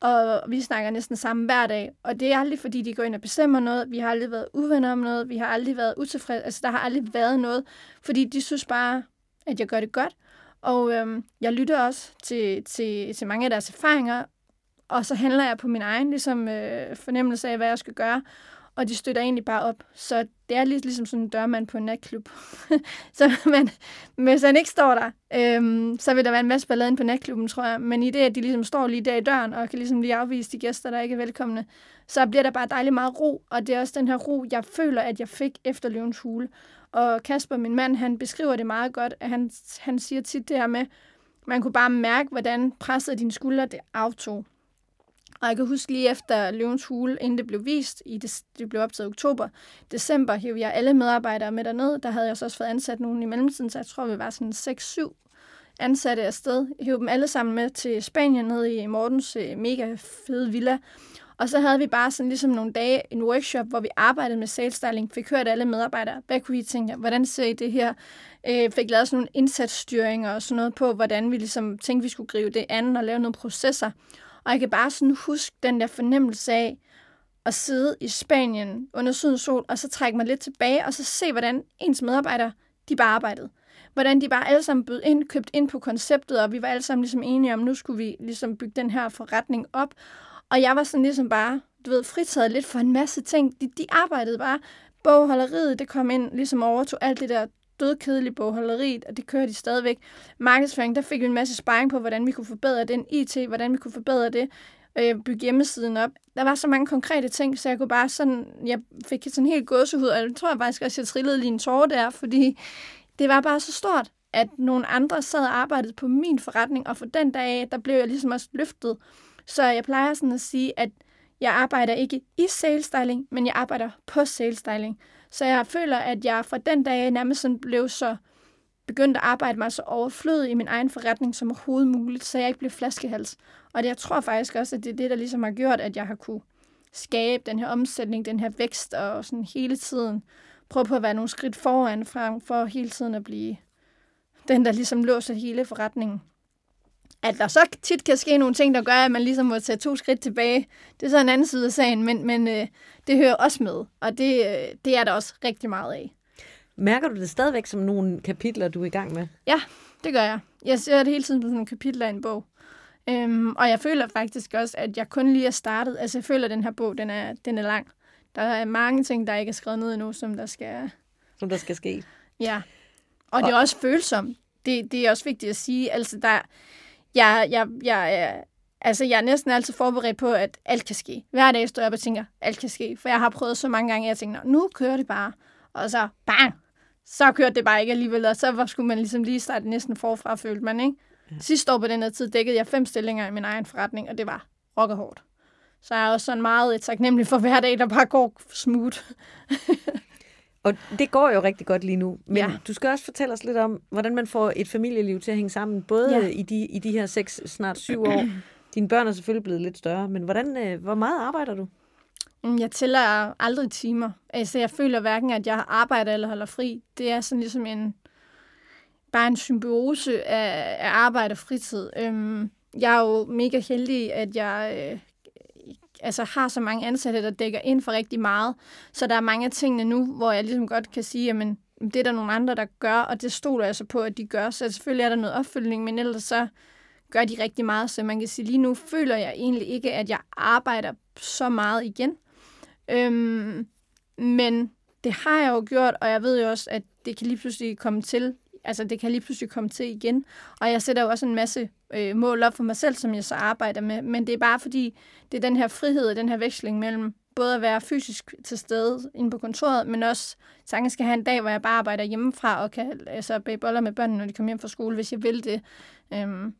og vi snakker næsten sammen hver dag. Og det er aldrig, fordi de går ind og bestemmer noget. Vi har aldrig været uvenner om noget. Vi har aldrig været utilfredse. Altså, der har aldrig været noget, fordi de synes bare, at jeg gør det godt. Og øhm, jeg lytter også til, til, til mange af deres erfaringer, og så handler jeg på min egen ligesom, øh, fornemmelse af, hvad jeg skal gøre og de støtter egentlig bare op. Så det er lidt ligesom sådan en dørmand på en natklub. så man, hvis han ikke står der, øhm, så vil der være en masse ballade på natklubben, tror jeg. Men i det, at de ligesom står lige der i døren, og kan ligesom lige afvise de gæster, der ikke er velkomne, så bliver der bare dejligt meget ro. Og det er også den her ro, jeg føler, at jeg fik efter løvens hule. Og Kasper, min mand, han beskriver det meget godt, at han, han siger tit det her med, man kunne bare mærke, hvordan presset af dine skuldre det aftog. Og jeg kan huske lige efter Løvens Hule, inden det blev vist, i det, det blev optaget i oktober, december, hævde jeg alle medarbejdere med derned. Der havde jeg så også fået ansat nogen i mellemtiden, så jeg tror, vi var sådan 6-7 ansatte afsted. Jeg hævde dem alle sammen med til Spanien, ned i Mortens øh, mega fede villa. Og så havde vi bare sådan ligesom nogle dage, en workshop, hvor vi arbejdede med sales styling, fik hørt alle medarbejdere, hvad kunne I tænke, hvordan ser I det her? Øh, fik lavet sådan nogle indsatsstyringer og sådan noget på, hvordan vi ligesom tænkte, vi skulle gribe det an og lave nogle processer. Og jeg kan bare sådan huske den der fornemmelse af at sidde i Spanien under sydens sol, og så trække mig lidt tilbage, og så se, hvordan ens medarbejdere, de bare arbejdede. Hvordan de bare alle sammen bød ind, købt ind på konceptet, og vi var alle sammen ligesom enige om, nu skulle vi ligesom bygge den her forretning op. Og jeg var sådan ligesom bare, du ved, fritaget lidt for en masse ting. De, de arbejdede bare. Bogholderiet, det kom ind, ligesom overtog alt det der dødkedelig bogholderiet, og det kører de stadigvæk. Markedsføring, der fik vi en masse sparring på, hvordan vi kunne forbedre den IT, hvordan vi kunne forbedre det, øh, bygge hjemmesiden op. Der var så mange konkrete ting, så jeg kunne bare sådan, jeg fik sådan helt gåsehud, og jeg tror jeg faktisk også, jeg trillede lige en tårer der, fordi det var bare så stort, at nogle andre sad og arbejdede på min forretning, og for den dag, der blev jeg ligesom også løftet. Så jeg plejer sådan at sige, at jeg arbejder ikke i sales styling, men jeg arbejder på sales styling. Så jeg føler, at jeg fra den dag nærmest sådan blev så begyndt at arbejde mig så overflødig i min egen forretning som overhovedet muligt, så jeg ikke blev flaskehals. Og det, jeg tror faktisk også, at det er det, der ligesom har gjort, at jeg har kunne skabe den her omsætning, den her vækst, og sådan hele tiden prøve på at være nogle skridt foran, frem for hele tiden at blive den, der ligesom låser hele forretningen. At der så tit kan ske nogle ting, der gør, at man ligesom må tage to skridt tilbage, det er så en anden side af sagen, men, men øh, det hører også med, og det, øh, det er der også rigtig meget af. Mærker du det stadigvæk som nogle kapitler, du er i gang med? Ja, det gør jeg. Jeg ser det hele tiden som nogle kapitler i en bog. Øhm, og jeg føler faktisk også, at jeg kun lige er startet. Altså jeg føler, at den her bog, den er, den er lang. Der er mange ting, der ikke er skrevet ned endnu, som der skal... Som der skal ske. Ja. Og det er også følsomt. Det, det er også vigtigt at sige. Altså, der, jeg, jeg, jeg, altså, jeg er næsten altid forberedt på, at alt kan ske. Hver dag står jeg op og tænker, alt kan ske. For jeg har prøvet så mange gange, at jeg tænker, nu kører det bare. Og så bang, så kørte det bare ikke alligevel, og så skulle man ligesom lige starte næsten forfra, følte man, ikke? Ja. Sidste år på den her tid dækkede jeg fem stillinger i min egen forretning, og det var rockerhårdt. Så jeg er også sådan meget taknemmelig for hver dag, der bare går smooth. og det går jo rigtig godt lige nu. Men ja. du skal også fortælle os lidt om, hvordan man får et familieliv til at hænge sammen, både ja. i, de, i de her seks, snart syv år. Dine børn er selvfølgelig blevet lidt større, men hvordan, øh, hvor meget arbejder du? Mm, jeg tæller aldrig timer. Altså, jeg føler hverken, at jeg arbejder eller holder fri. Det er sådan ligesom en, bare en symbiose af, af arbejde og fritid. Øhm, jeg er jo mega heldig, at jeg øh, altså, har så mange ansatte, der dækker ind for rigtig meget. Så der er mange af tingene nu, hvor jeg ligesom godt kan sige, at det er der nogle andre, der gør, og det stoler jeg så på, at de gør. Så selvfølgelig er der noget opfølgning, men ellers så gør de rigtig meget. Så man kan sige, lige nu føler jeg egentlig ikke, at jeg arbejder så meget igen. Øhm, men det har jeg jo gjort, og jeg ved jo også, at det kan lige pludselig komme til. Altså, det kan lige pludselig komme til igen. Og jeg sætter jo også en masse øh, mål op for mig selv, som jeg så arbejder med. Men det er bare fordi, det er den her frihed og den her veksling mellem både at være fysisk til stede inde på kontoret, men også sagtens skal have en dag, hvor jeg bare arbejder hjemmefra og kan altså, bage boller med børnene, når de kommer hjem fra skole, hvis jeg vil det. Øhm,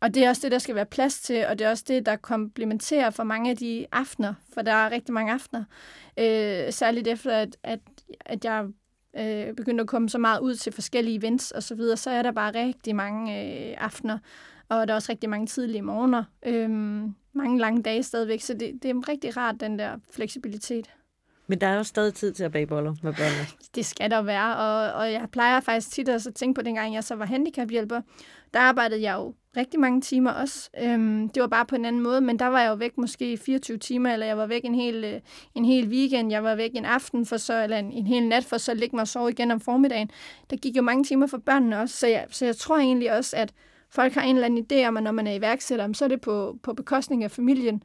og det er også det, der skal være plads til, og det er også det, der komplementerer for mange af de aftener, for der er rigtig mange aftener. Øh, særligt efter, at, at, at jeg øh, begyndte at komme så meget ud til forskellige events og så videre, så er der bare rigtig mange øh, aftener, og der er også rigtig mange tidlige morgener. Øh, mange lange dage stadigvæk, så det, det er rigtig rart, den der fleksibilitet. Men der er jo stadig tid til at bage boller med børnene. Det skal der være, og, og jeg plejer faktisk tit at tænke på, dengang jeg så var handicaphjælper, der arbejdede jeg jo rigtig mange timer også. Øhm, det var bare på en anden måde, men der var jeg jo væk måske 24 timer, eller jeg var væk en hel, øh, en hel weekend, jeg var væk en aften for så, eller en, en hel nat for så at ligge mig og sove igen om formiddagen. Der gik jo mange timer for børnene også, så jeg, så jeg tror egentlig også, at folk har en eller anden idé om, at når man er iværksætter, så er det på, på bekostning af familien.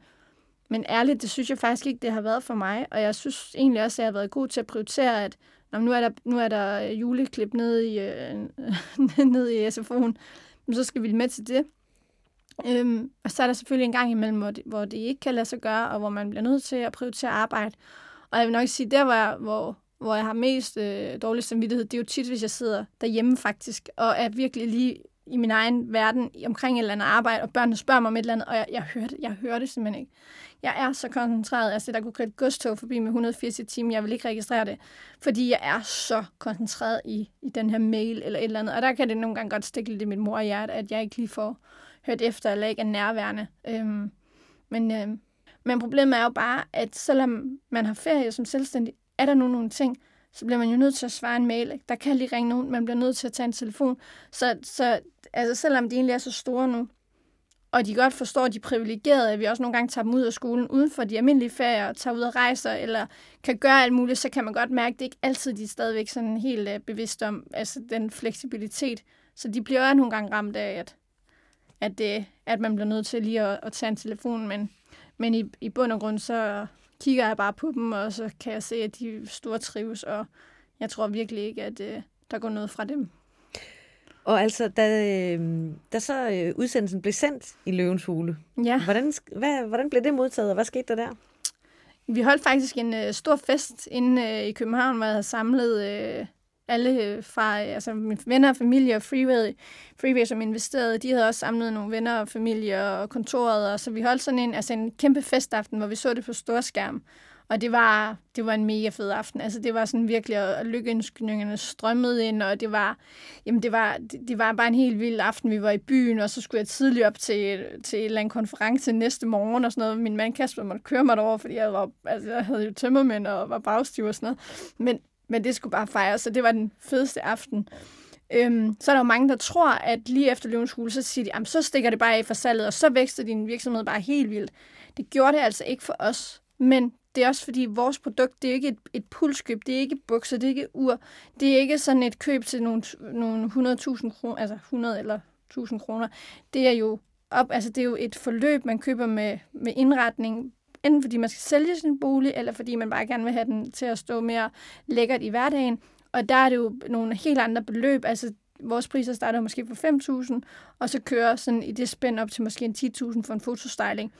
Men ærligt, det synes jeg faktisk ikke, det har været for mig. Og jeg synes egentlig også, at jeg har været god til at prioritere, at når nu er der, nu er der øh, juleklip nede i, øh, nede i SFO'en, så skal vi med til det. Øhm, og så er der selvfølgelig en gang imellem, hvor det, hvor det ikke kan lade sig gøre, og hvor man bliver nødt til at prioritere arbejde. Og jeg vil nok sige, der hvor, jeg, hvor, hvor jeg har mest øh, dårlig samvittighed, det er jo tit, hvis jeg sidder derhjemme faktisk, og er virkelig lige i min egen verden omkring et eller andet arbejde, og børnene spørger mig om et eller andet, og jeg, jeg, hører, det, jeg hører det simpelthen ikke. Jeg er så koncentreret. Altså, der kunne køre et godstog forbi med 180 i timen. Jeg vil ikke registrere det, fordi jeg er så koncentreret i, i den her mail eller et eller andet. Og der kan det nogle gange godt stikke lidt i mit mor hjerte, at jeg ikke lige får hørt efter, eller ikke er nærværende. Øhm, men, øhm, men problemet er jo bare, at selvom man har ferie som selvstændig, er der nu nogle ting, så bliver man jo nødt til at svare en mail. Ikke? Der kan lige ringe nogen, man bliver nødt til at tage en telefon. Så, så altså, selvom de egentlig er så store nu, og de godt forstår, at de er privilegerede, at vi også nogle gange tager dem ud af skolen uden for de almindelige ferier, og tager ud og rejser, eller kan gøre alt muligt, så kan man godt mærke, at det ikke altid de er stadigvæk sådan helt uh, bevidst om altså den fleksibilitet. Så de bliver også nogle gange ramt af, at, at, det, at man bliver nødt til lige at, at tage en telefon, men, men i, i bund og grund, så kigger jeg bare på dem, og så kan jeg se, at de store trives, og jeg tror virkelig ikke, at uh, der går noget fra dem. Og altså, da, øh, da så øh, udsendelsen blev sendt i Løvens Hule, ja. hvordan, hvad, hvordan blev det modtaget, og hvad skete der der? Vi holdt faktisk en øh, stor fest inde øh, i København, hvor jeg havde samlet øh, alle øh, fra øh, altså mine venner og familie og Freeway, Freeway, som investerede, de havde også samlet nogle venner og familie og kontoret, og så vi holdt sådan en, altså en kæmpe festaften, hvor vi så det på storskærm. Og det var, det var en mega fed aften. Altså, det var sådan virkelig, at lykkeønskningerne strømmede ind, og det var, jamen, det var, det, det var bare en helt vild aften. Vi var i byen, og så skulle jeg tidligt op til, til en eller anden konference næste morgen og sådan noget. Min mand Kasper måtte køre mig derover, fordi jeg, var, altså, jeg havde jo tømmermænd og var bagstiv og sådan noget. Men, men det skulle bare fejres, så det var den fedeste aften. Øhm, så er der jo mange, der tror, at lige efter løvens hule, så siger de, så stikker det bare af for salget, og så vækster din virksomhed bare helt vildt. Det gjorde det altså ikke for os. Men det er også fordi, vores produkt, det er ikke et, et pulskøb, det er ikke bukser, det er ikke ur, det er ikke sådan et køb til nogle, nogle 100.000 kroner, altså 100 eller 1000 kroner. Det er jo op, altså det er jo et forløb, man køber med, med indretning, enten fordi man skal sælge sin bolig, eller fordi man bare gerne vil have den til at stå mere lækkert i hverdagen. Og der er det jo nogle helt andre beløb. Altså, vores priser starter måske på 5.000, og så kører sådan i det spænd op til måske en 10.000 for en fotostyling.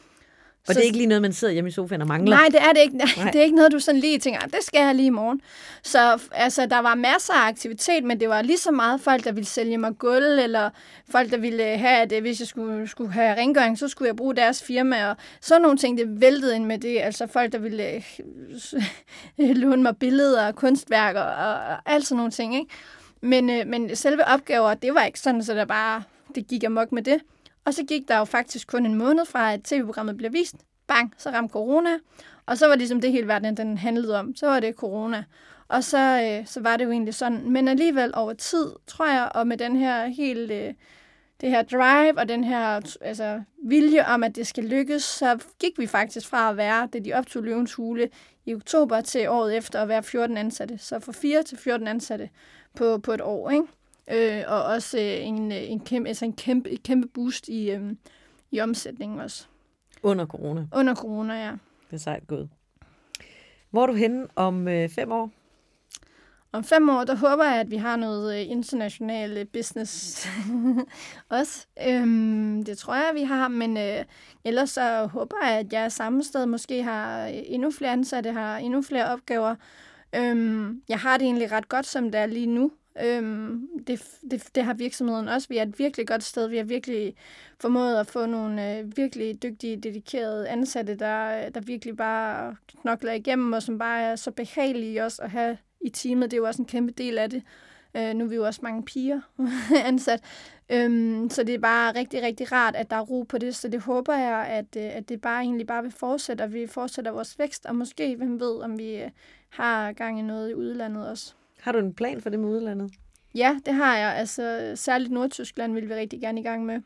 Og så, det er ikke lige noget, man sidder hjemme i sofaen og mangler? Nej, det er det ikke. Nej. Det er ikke noget, du sådan lige tænker, ah, det skal jeg lige i morgen. Så altså, der var masser af aktivitet, men det var lige så meget folk, der ville sælge mig gulv, eller folk, der ville have, at hvis jeg skulle, skulle have rengøring, så skulle jeg bruge deres firma, og sådan nogle ting, det væltede ind med det. Altså folk, der ville øh, låne mig billeder og kunstværker og, og alt sådan nogle ting. Ikke? Men, øh, men selve opgaver, det var ikke sådan, så der bare det gik amok med det. Og så gik der jo faktisk kun en måned fra, at tv-programmet blev vist. Bang, så ramte corona. Og så var det ligesom det hele verden, den handlede om. Så var det corona. Og så, øh, så var det jo egentlig sådan. Men alligevel over tid, tror jeg, og med den her helt... Øh, det her drive og den her altså, vilje om, at det skal lykkes, så gik vi faktisk fra at være, det de optog løvens hule i oktober til året efter at være 14 ansatte. Så fra 4 til 14 ansatte på, på et år. Ikke? Øh, og også øh, en, øh, en, kæmpe, altså en kæmpe, et kæmpe boost i, øh, i omsætningen også. Under corona? Under corona, ja. Det er sejt gået. Hvor er du henne om øh, fem år? Om fem år, der håber jeg, at vi har noget øh, international øh, business også. Øhm, det tror jeg, vi har, men øh, ellers så håber jeg, at jeg samme sted måske har endnu flere ansatte, har endnu flere opgaver. Øhm, jeg har det egentlig ret godt, som det er lige nu. Øhm, det, det, det har virksomheden også. Vi er et virkelig godt sted. Vi har virkelig formået at få nogle øh, virkelig dygtige, dedikerede ansatte, der, der virkelig bare knokler igennem, og som bare er så behagelige også at have i teamet. Det er jo også en kæmpe del af det. Øh, nu er vi jo også mange piger ansat. Øhm, så det er bare rigtig, rigtig rart, at der er ro på det. Så det håber jeg, at, øh, at det bare egentlig bare vil fortsætte, og vi fortsætter vores vækst. Og måske, hvem ved, om vi øh, har gang i noget i udlandet også. Har du en plan for det med udlandet? Ja, det har jeg. Altså, særligt Nordtyskland vil vi rigtig gerne i gang med.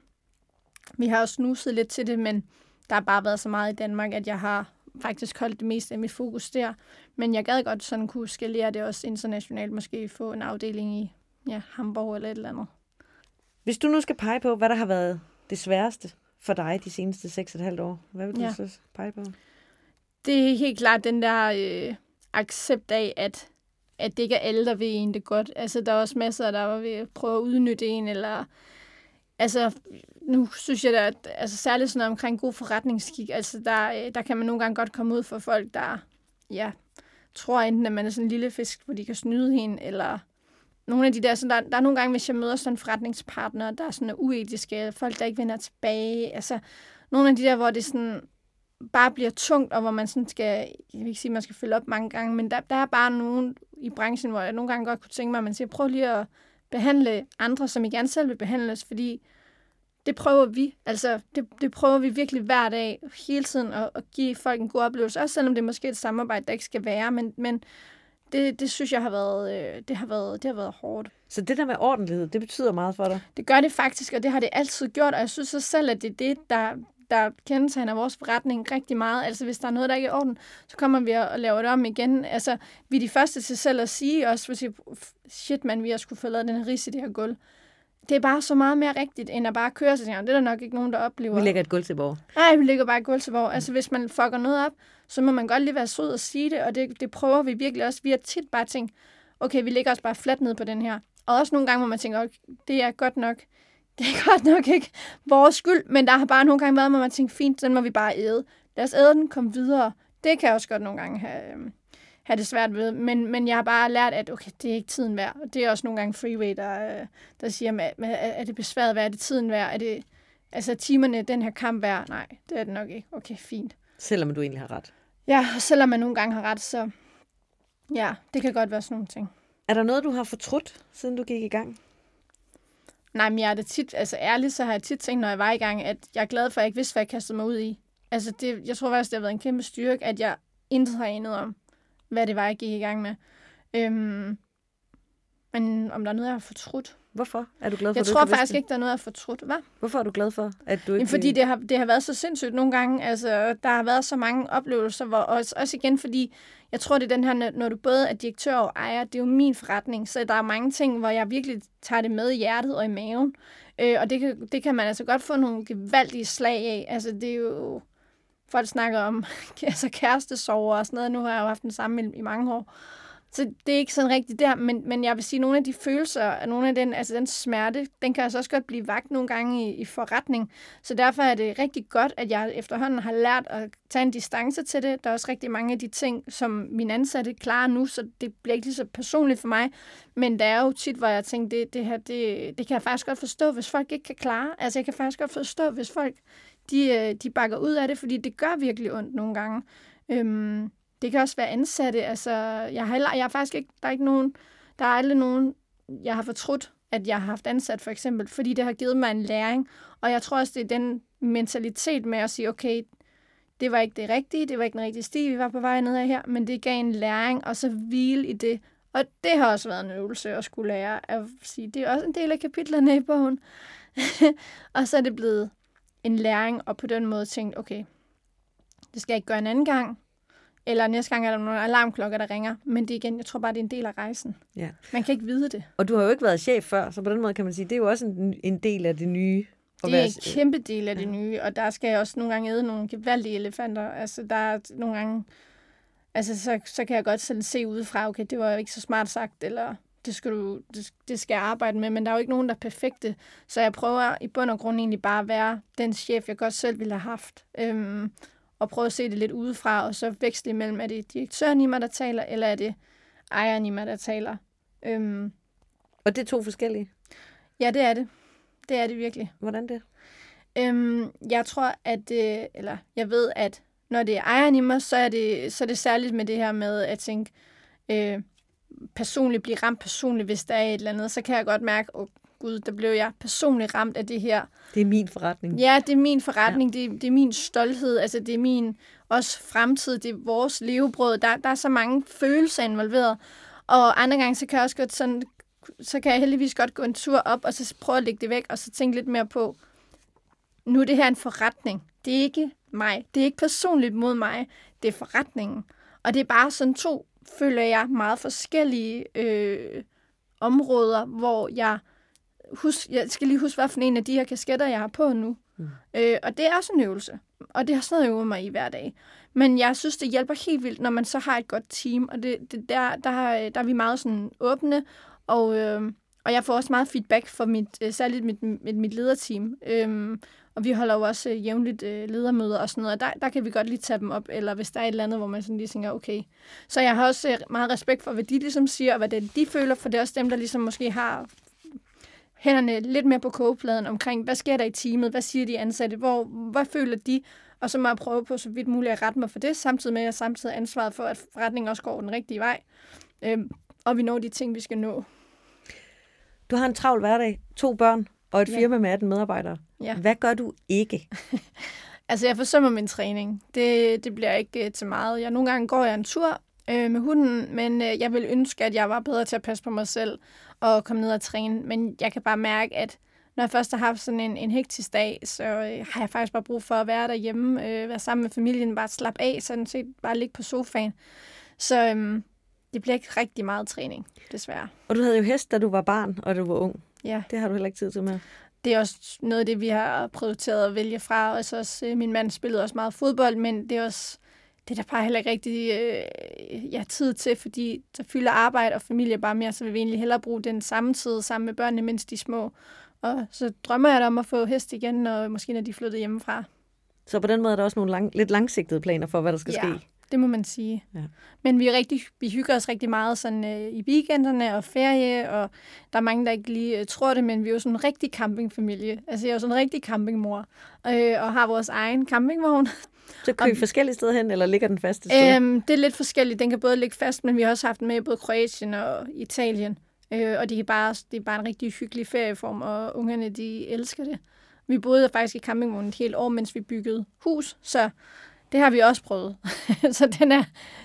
Vi har også snuset lidt til det, men der har bare været så meget i Danmark, at jeg har faktisk holdt det meste af mit fokus der. Men jeg gad godt sådan kunne skalere det også internationalt, måske få en afdeling i ja, Hamburg eller et eller andet. Hvis du nu skal pege på, hvad der har været det sværeste for dig de seneste 6,5 år, hvad vil du ja. så pege på? Det er helt klart den der øh, accept af, at at det ikke er alle, der vil en det godt. Altså, der er også masser, der vil prøve at udnytte en, eller... Altså, nu synes jeg, at altså, særligt sådan noget omkring god forretningsskik, altså, der, øh, der kan man nogle gange godt komme ud for folk, der ja, tror enten, at man er sådan en lille fisk, hvor de kan snyde hende, eller nogle af de der, så der, der er nogle gange, hvis jeg møder sådan en forretningspartner, der er sådan uetiske, folk, der ikke vender tilbage, altså nogle af de der, hvor det sådan, bare bliver tungt, og hvor man sådan skal, jeg vil ikke sige, at man skal følge op mange gange, men der, der er bare nogen i branchen, hvor jeg nogle gange godt kunne tænke mig, at man siger, prøv lige at behandle andre, som I gerne selv vil behandles, fordi det prøver vi. Altså, det, det prøver vi virkelig hver dag, hele tiden, at, at give folk en god oplevelse, også selvom det er måske et samarbejde, der ikke skal være, men, men det, det synes jeg har været, øh, det har været, det har været hårdt. Så det der med ordentlighed, det betyder meget for dig? Det gør det faktisk, og det har det altid gjort, og jeg synes så selv, at det er det, der, der kendetegner vores forretning rigtig meget. Altså, hvis der er noget, der ikke er i orden, så kommer vi og laver det om igen. Altså, vi er de første til selv at sige også, hvis shit man, vi har skulle få lavet den her ris i det her gulv. Det er bare så meget mere rigtigt, end at bare køre sig. Det er der nok ikke nogen, der oplever. Vi lægger et gulv til hvor. Nej, vi lægger bare et gulv til hvor. Altså, hvis man fucker noget op, så må man godt lige være sød og sige det, og det, det prøver vi virkelig også. Vi har tit bare tænkt, okay, vi lægger os bare fladt ned på den her. Og også nogle gange, hvor man tænker, okay, det er godt nok det er godt nok ikke vores skyld, men der har bare nogle gange været, hvor man tænker, fint, den må vi bare æde. Lad os æde den, kom videre. Det kan jeg også godt nogle gange have, øhm, have det svært ved. Men, men jeg har bare lært, at okay, det er ikke tiden værd. Det er også nogle gange freeway, der, øh, der siger, at, er det besværet værd? Er det tiden værd? Er det altså timerne den her kamp værd? Nej, det er det nok ikke. Okay, fint. Selvom du egentlig har ret. Ja, og selvom man nogle gange har ret, så ja, det kan godt være sådan nogle ting. Er der noget, du har fortrudt, siden du gik i gang? Nej, men jeg er da tit, altså ærligt, så har jeg tit tænkt, når jeg var i gang, at jeg er glad for, at jeg ikke vidste, hvad jeg kastede mig ud i. Altså, det, jeg tror faktisk, det har været en kæmpe styrke, at jeg intet har anet om, hvad det var, jeg gik i gang med. Øhm, men om der er noget, jeg har fortrudt? Hvorfor er du glad for Jeg det? tror faktisk ikke, der er noget, jeg har fortrudt. Hvad? Hvorfor er du glad for, at du ikke... Jamen, fordi det har, det har været så sindssygt nogle gange. Altså, der har været så mange oplevelser, hvor, også, også igen, fordi jeg tror, det er den her, når- når du både er direktør og ejer, det er jo min forretning, så der er mange ting, hvor jeg virkelig tager det med i hjertet og i maven. Øh, og det kan, det kan man altså godt få nogle gevaldige slag af. Altså, det er jo... Folk snakker om altså, kærestesover og sådan noget. Nu har jeg jo haft den samme i, i mange år. Så det er ikke sådan rigtigt der, men, men jeg vil sige, at nogle af de følelser, nogle af den, altså den smerte, den kan altså også godt blive vagt nogle gange i, i forretning. Så derfor er det rigtig godt, at jeg efterhånden har lært at tage en distance til det. Der er også rigtig mange af de ting, som min ansatte klarer nu, så det bliver ikke lige så personligt for mig. Men der er jo tit, hvor jeg tænker, det, det her, det, det kan jeg faktisk godt forstå, hvis folk ikke kan klare. Altså jeg kan faktisk godt forstå, hvis folk de, øh, de bakker ud af det, fordi det gør virkelig ondt nogle gange. Øhm, det kan også være ansatte. Altså, jeg har, heller, jeg har faktisk ikke, der er ikke nogen, der er aldrig nogen, jeg har fortrudt, at jeg har haft ansat, for eksempel, fordi det har givet mig en læring. Og jeg tror også, det er den mentalitet med at sige, okay, det var ikke det rigtige, det var ikke den rigtige sti, vi var på vej ned af her, men det gav en læring, og så hvile i det. Og det har også været en øvelse at skulle lære at sige, det er også en del af kapitlerne i bogen. og så er det blevet en læring, og på den måde tænkt, okay, det skal jeg ikke gøre en anden gang, eller næste gang er der nogle alarmklokker, der ringer. Men det igen, jeg tror bare, det er en del af rejsen. Ja. Man kan ikke vide det. Og du har jo ikke været chef før, så på den måde kan man sige, det er jo også en, en del af det nye. Det er en kæmpe del af det nye, og der skal jeg også nogle gange æde nogle gevaldige elefanter. Altså, der er nogle gange... Altså, så, så kan jeg godt sådan se udefra, okay, det var jo ikke så smart sagt, eller det skal, du, det, det skal jeg arbejde med, men der er jo ikke nogen, der er perfekte. Så jeg prøver i bund og grund egentlig bare at være den chef, jeg godt selv ville have haft. Øhm, og prøve at se det lidt udefra, og så veksle imellem, er det direktøren i mig, der taler, eller er det ejeren i mig, der taler. Øhm, Og det er to forskellige. ja, det er det. Det er det virkelig. Hvordan det? Øhm, jeg tror, at, øh, eller jeg ved, at når det er ejeren i mig, så er det, så er det særligt med det her med at tænke, øh, personligt, blive ramt personligt, hvis der er et eller andet, så kan jeg godt mærke, oh, gud, der blev jeg personligt ramt af det her. Det er min forretning. Ja, det er min forretning, ja. det, det er min stolthed, altså det er min også fremtid, det er vores levebrød. Der, der er så mange følelser involveret. Og andre gange, så kan jeg også godt sådan, så kan jeg heldigvis godt gå en tur op, og så prøve at lægge det væk, og så tænke lidt mere på, nu er det her en forretning. Det er ikke mig. Det er ikke personligt mod mig. Det er forretningen. Og det er bare sådan to, føler jeg, meget forskellige øh, områder, hvor jeg, husk, jeg skal lige huske, hvad for en af de her kasketter, jeg har på nu. Mm. Øh, og det er også en øvelse. Og det har sådan noget, øver mig i hver dag. Men jeg synes, det hjælper helt vildt, når man så har et godt team. Og det, det der, der, har- der er vi meget sådan åbne. Og, øh, og jeg får også meget feedback fra mit, øh, særligt mit, mit, mit lederteam. Øhm, og vi holder jo også øh, jævnligt øh, ledermøder og sådan noget, og der, der kan vi godt lige tage dem op, eller hvis der er et eller andet, hvor man sådan lige tænker, okay. Så jeg har også øh, meget respekt for, hvad de ligesom siger, og hvad det, de føler, for det er også dem, der ligesom måske har hænderne lidt mere på kogepladen omkring, hvad sker der i teamet, hvad siger de ansatte, hvor, hvad føler de, og så må jeg prøve på så vidt muligt at rette mig for det, samtidig med at jeg samtidig har ansvaret for, at forretningen også går den rigtige vej, øhm, og vi når de ting, vi skal nå. Du har en travl hverdag, to børn og et Ja. firma med 18 medarbejdere. Ja. Hvad gør du ikke? Altså, jeg forsømmer min træning. Det, det bliver ikke øh, til meget. Jeg, nogle gange går jeg en tur øh, med hunden, men øh, jeg vil ønske, at jeg var bedre til at passe på mig selv og komme ned og træne. Men jeg kan bare mærke, at når jeg først har haft sådan en, en hektisk dag, så øh, har jeg faktisk bare brug for at være derhjemme, øh, være sammen med familien, bare slappe af, sådan set bare ligge på sofaen. Så øh, det bliver ikke rigtig meget træning, desværre. Og du havde jo hest, da du var barn, og du var ung. Ja. Det har du heller ikke tid til med. det er også noget af det, vi har prioriteret at vælge fra. Og så også, øh, min mand spillede også meget fodbold, men det er også det er der bare heller ikke rigtig øh, ja, tid til, fordi så fylder arbejde og familie bare mere, så vil vi egentlig hellere bruge den samme tid sammen med børnene, mens de er små. Og så drømmer jeg da om at få hest igen, og måske når de er flyttet hjemmefra. Så på den måde er der også nogle lang, lidt langsigtede planer for, hvad der skal Ja. ske. Det må man sige. Ja. Men vi, er rigtig, vi hygger os rigtig meget sådan, øh, i weekenderne og ferie, og der er mange, der ikke lige øh, tror det, men vi er jo sådan en rigtig campingfamilie. Altså jeg er jo sådan en rigtig campingmor, øh, og har vores egen campingvogn. Så kører I forskellige steder hen, eller ligger den fast sted? Øhm, det er lidt forskelligt. Den kan både ligge fast, men vi har også haft den med i både Kroatien og Italien. Øh, og det er, bare, det er bare en rigtig hyggelig ferieform, og ungerne de elsker det. Vi boede faktisk i campingvognen et helt år, mens vi byggede hus, så det har vi også prøvet. så den er,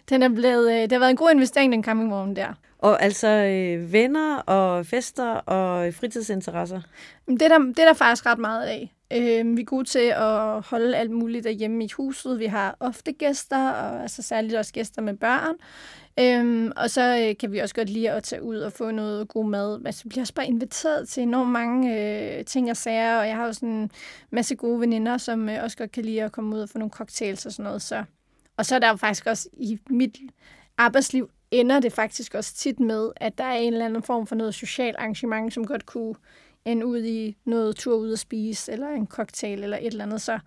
den er blevet, øh, det har været en god investering, den campingvogn der. Og altså øh, venner og fester og fritidsinteresser? Det er, der, det er der faktisk ret meget af. Øh, vi er gode til at holde alt muligt derhjemme i huset. Vi har ofte gæster, og altså særligt også gæster med børn. Øhm, og så øh, kan vi også godt lide at tage ud og få noget god mad. Altså, vi bliver også bare inviteret til enormt mange øh, ting og sager, og jeg har jo sådan en masse gode veninder, som øh, også godt kan lide at komme ud og få nogle cocktails og sådan noget. Så. Og så er der jo faktisk også i mit arbejdsliv ender det faktisk også tit med, at der er en eller anden form for noget socialt arrangement, som godt kunne ende ud i noget tur ud at spise, eller en cocktail, eller et eller andet. Så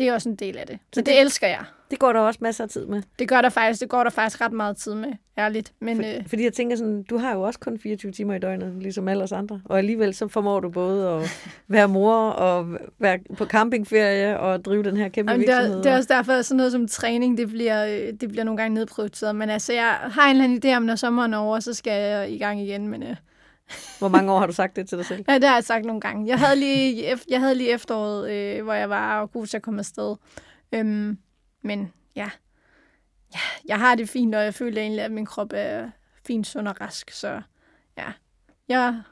det er også en del af det. Så det, det elsker jeg. Det går der også masser af tid med. Det gør der faktisk. Det går der faktisk ret meget tid med, ærligt. Men, For, øh, fordi jeg tænker sådan, du har jo også kun 24 timer i døgnet, ligesom alle os andre. Og alligevel så formår du både at være mor og være på campingferie og drive den her kæmpe Jamen, virksomhed. Det er, det er også derfor, at sådan noget som træning, det bliver, øh, det bliver nogle gange nedprioriteret. Men altså, jeg har en eller anden idé om, når sommeren er over, så skal jeg i gang igen. Men, øh, hvor mange år har du sagt det til dig selv? Ja, det har jeg sagt nogle gange. Jeg havde lige, jeg havde lige efteråret, øh, hvor jeg var god til at komme afsted. Øhm, men ja. ja, jeg har det fint, og jeg føler egentlig, at min krop er fint, sund og rask. Så ja, jeg,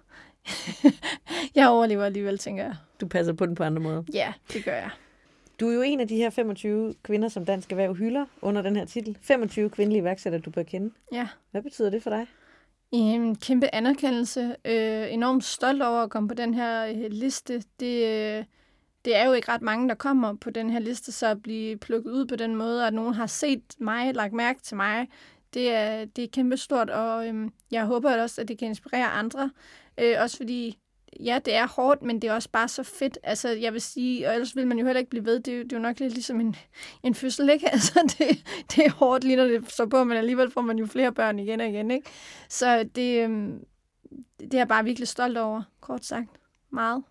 jeg overlever alligevel, tænker jeg. Du passer på den på andre måder? Ja, det gør jeg. Du er jo en af de her 25 kvinder, som Dansk Erhverv hylder under den her titel. 25 kvindelige iværksættere, du bør kende. Ja. Hvad betyder det for dig? En kæmpe anerkendelse. Øh, enormt stolt over at komme på den her øh, liste. Det, øh, det er jo ikke ret mange, der kommer på den her liste, så at blive plukket ud på den måde, at nogen har set mig, lagt mærke til mig, det er, det er kæmpe stort, og øh, jeg håber også, at det kan inspirere andre. Øh, også fordi ja, det er hårdt, men det er også bare så fedt. Altså, jeg vil sige, og ellers vil man jo heller ikke blive ved. Det er jo, det er jo nok lidt ligesom en, en fødsel, ikke? Altså, det, det er hårdt lige når det står på, men alligevel får man jo flere børn igen og igen, ikke? Så det, øhm, det er jeg bare virkelig stolt over, kort sagt. Meget.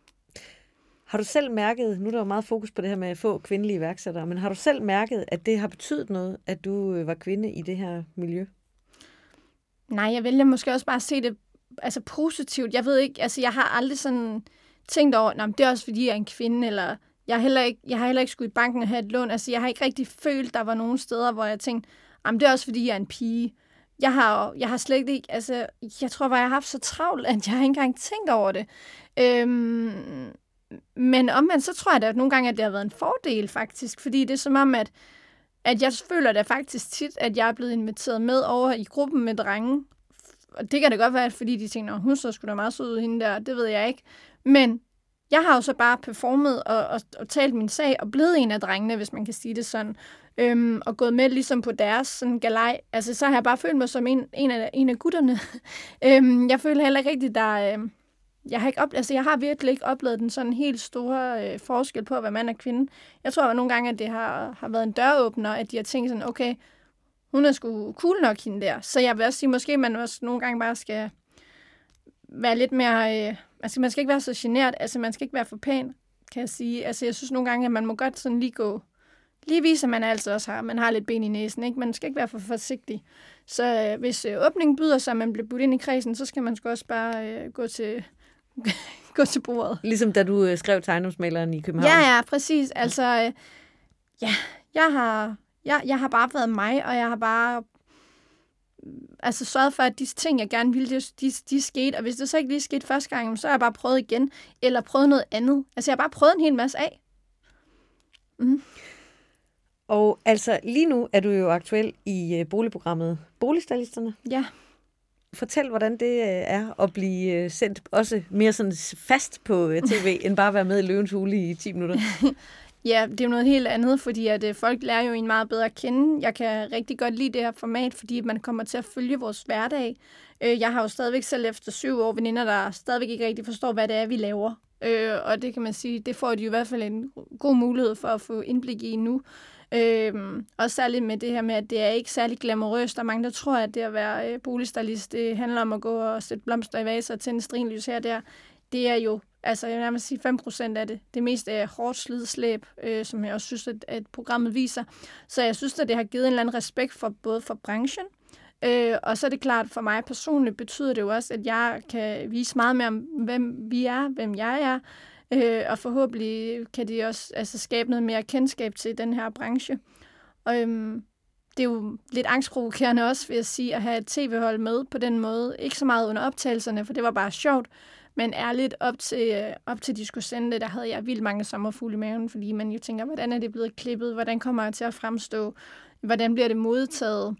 Har du selv mærket, nu er der jo meget fokus på det her med at få kvindelige iværksættere, men har du selv mærket, at det har betydet noget, at du øh, var kvinde i det her miljø? Nej, jeg vælger måske også bare at se det altså positivt. Jeg ved ikke, altså jeg har aldrig sådan tænkt over, at det er også fordi, jeg er en kvinde, eller jeg har heller ikke, jeg har heller ikke skulle i banken og have et lån. Altså jeg har ikke rigtig følt, der var nogle steder, hvor jeg tænkte, det er også fordi, jeg er en pige. Jeg har, jeg har slet ikke, altså jeg tror bare, jeg har haft så travlt, at jeg ikke engang tænkt over det. Øhm, men omvendt, så tror jeg da at nogle gange, at det har været en fordel faktisk, fordi det er som om, at, at jeg føler da faktisk tit, at jeg er blevet inviteret med over i gruppen med drenge, og det kan da godt være, fordi de tænker, at hun så skulle da meget sød ud hende der, det ved jeg ikke. Men jeg har jo så bare performet og, og, og talt min sag, og blevet en af drengene, hvis man kan sige det sådan, øhm, og gået med ligesom på deres sådan galej. Altså, så har jeg bare følt mig som en, en, af, en af gutterne. øhm, jeg føler heller ikke rigtigt, der... Øh, jeg har, ikke op, altså, jeg har virkelig ikke oplevet den sådan helt store øh, forskel på at være mand og kvinde. Jeg tror at nogle gange, at det har, har været en døråbner, at de har tænkt sådan, okay, hun er sgu cool nok, hende der. Så jeg vil også sige, måske man også nogle gange bare skal være lidt mere... Øh, altså, man skal ikke være så genert. Altså, man skal ikke være for pæn, kan jeg sige. Altså, jeg synes nogle gange, at man må godt sådan lige gå... Lige vise, at man altid også har, man har lidt ben i næsen, ikke? Man skal ikke være for forsigtig. Så øh, hvis øh, åbningen byder sig, at man bliver budt ind i kredsen, så skal man sgu også bare øh, gå til gå til bordet. Ligesom da du øh, skrev tegnumsmaleren i København. Ja, ja, præcis. Altså, øh, ja, jeg har, jeg, jeg har bare været mig, og jeg har bare altså sørget for, at de ting, jeg gerne ville, de, de, de skete. Og hvis det så ikke lige skete første gang, så har jeg bare prøvet igen, eller prøvet noget andet. Altså, jeg har bare prøvet en hel masse af. Mm. Og altså, lige nu er du jo aktuel i uh, boligprogrammet Boligstallisterne. Ja. Fortæl, hvordan det uh, er at blive uh, sendt også mere sådan fast på tv, end bare at være med i Løvens Hule i 10 minutter. Ja, det er jo noget helt andet, fordi at øh, folk lærer jo en meget bedre at kende. Jeg kan rigtig godt lide det her format, fordi man kommer til at følge vores hverdag. Øh, jeg har jo stadigvæk selv efter syv år veninder, der stadigvæk ikke rigtig forstår, hvad det er, vi laver. Øh, og det kan man sige, det får de i hvert fald en god mulighed for at få indblik i nu. Øh, og særligt med det her med, at det er ikke særlig glamourøst. Der er mange, der tror, at det at være øh, boligstylist, det handler om at gå og sætte blomster i vaser og tænde strinlys her og der det er jo, altså jeg vil nærmest sige 5% af det. Det meste er hårdt slidslæb, øh, som jeg også synes, at, at programmet viser. Så jeg synes, at det har givet en eller anden respekt for både for branchen, Øh, og så er det klart, for mig personligt betyder det jo også, at jeg kan vise meget mere om, hvem vi er, hvem jeg er, øh, og forhåbentlig kan det også altså, skabe noget mere kendskab til den her branche. Og øhm, det er jo lidt angstprovokerende også, vil jeg sige, at have et tv-hold med på den måde. Ikke så meget under optagelserne, for det var bare sjovt, men ærligt op til, øh, op til de skulle sende det, der havde jeg vildt mange sommerfugle i maven, fordi man jo tænker, hvordan er det blevet klippet, hvordan kommer jeg til at fremstå, hvordan bliver det modtaget,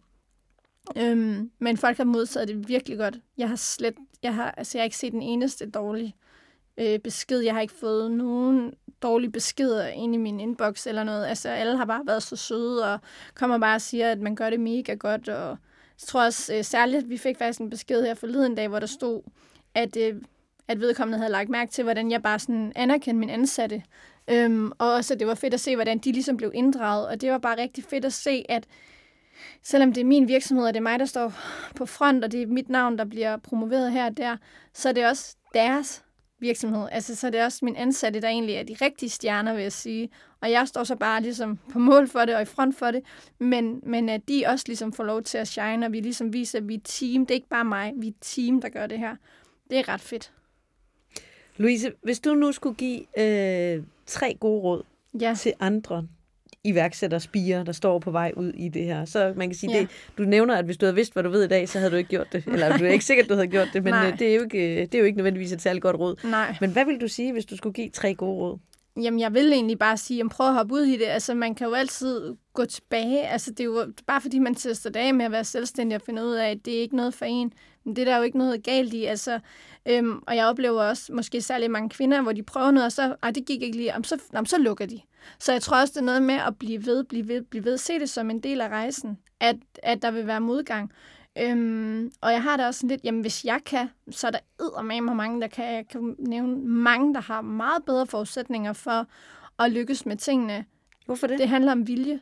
Øhm, men folk har modtaget det virkelig godt. Jeg har slet, jeg har, altså jeg har ikke set den eneste dårlige øh, besked. Jeg har ikke fået nogen dårlige beskeder ind i min inbox eller noget. Altså alle har bare været så søde og kommer bare og siger, at man gør det mega godt. Og jeg tror også øh, særligt, at vi fik faktisk en besked her forleden dag, hvor der stod, at, øh, at vedkommende havde lagt mærke til, hvordan jeg bare sådan anerkendte min ansatte. Øhm, og også, at det var fedt at se, hvordan de ligesom blev inddraget. Og det var bare rigtig fedt at se, at selvom det er min virksomhed, og det er mig, der står på front, og det er mit navn, der bliver promoveret her og der, så er det også deres virksomhed. Altså, så er det også min ansatte, der egentlig er de rigtige stjerner, vil jeg sige. Og jeg står så bare ligesom på mål for det og i front for det, men, men at de også ligesom får lov til at shine, og vi ligesom viser, at vi er team. Det er ikke bare mig, vi er team, der gør det her. Det er ret fedt. Louise, hvis du nu skulle give øh, tre gode råd ja. til andre, iværksætterspiger, der står på vej ud i det her. Så man kan sige, ja. det, du nævner, at hvis du havde vidst, hvad du ved i dag, så havde du ikke gjort det. Eller du er ikke sikker, at du havde gjort det, men Nej. Øh, det er, jo ikke, det er jo ikke nødvendigvis et særligt godt råd. Nej. Men hvad vil du sige, hvis du skulle give tre gode råd? Jamen, jeg vil egentlig bare sige, at prøv at hoppe ud i det. Altså, man kan jo altid gå tilbage. Altså, det er jo bare fordi, man tester af med at være selvstændig og finde ud af, at det er ikke noget for en. Det er der jo ikke noget galt i. Altså, øhm, og jeg oplever også måske særlig mange kvinder, hvor de prøver noget, og så, ej, det gik ikke lige, jamen, så, jamen, så lukker de. Så jeg tror også, det er noget med at blive ved, blive ved, blive ved. Se det som en del af rejsen, at, at der vil være modgang. Øhm, og jeg har da også sådan lidt, jamen hvis jeg kan, så er der med mig mange, der kan, jeg kan nævne mange, der har meget bedre forudsætninger for at lykkes med tingene. Hvorfor det? Det handler om vilje.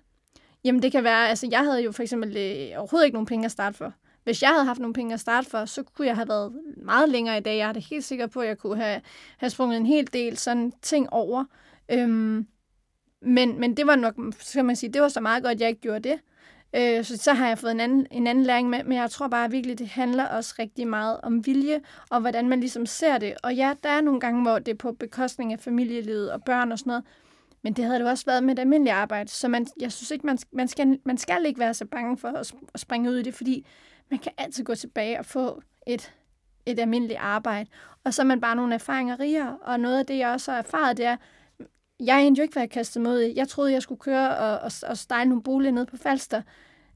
Jamen det kan være, altså jeg havde jo for eksempel øh, overhovedet ikke nogen penge at starte for. Hvis jeg havde haft nogle penge at starte for, så kunne jeg have været meget længere i dag. Jeg er da helt sikker på, at jeg kunne have, have sprunget en hel del sådan ting over. Øhm, men, men det var nok, skal man sige, det var så meget godt, at jeg ikke gjorde det. Øh, så så har jeg fået en anden, en anden læring med, men jeg tror bare virkelig, det handler også rigtig meget om vilje, og hvordan man ligesom ser det. Og ja, der er nogle gange, hvor det er på bekostning af familielivet og børn og sådan noget, men det havde det også været med et almindeligt arbejde, så man, jeg synes ikke, man, man, skal, man skal ikke være så bange for at, at springe ud i det, fordi man kan altid gå tilbage og få et, et almindeligt arbejde. Og så er man bare nogle erfaringer rigere, og noget af det, jeg også har erfaret, det er, jeg endte jo ikke, hvad jeg kastede mod i. Jeg troede, jeg skulle køre og, og, og style nogle boliger ned på Falster.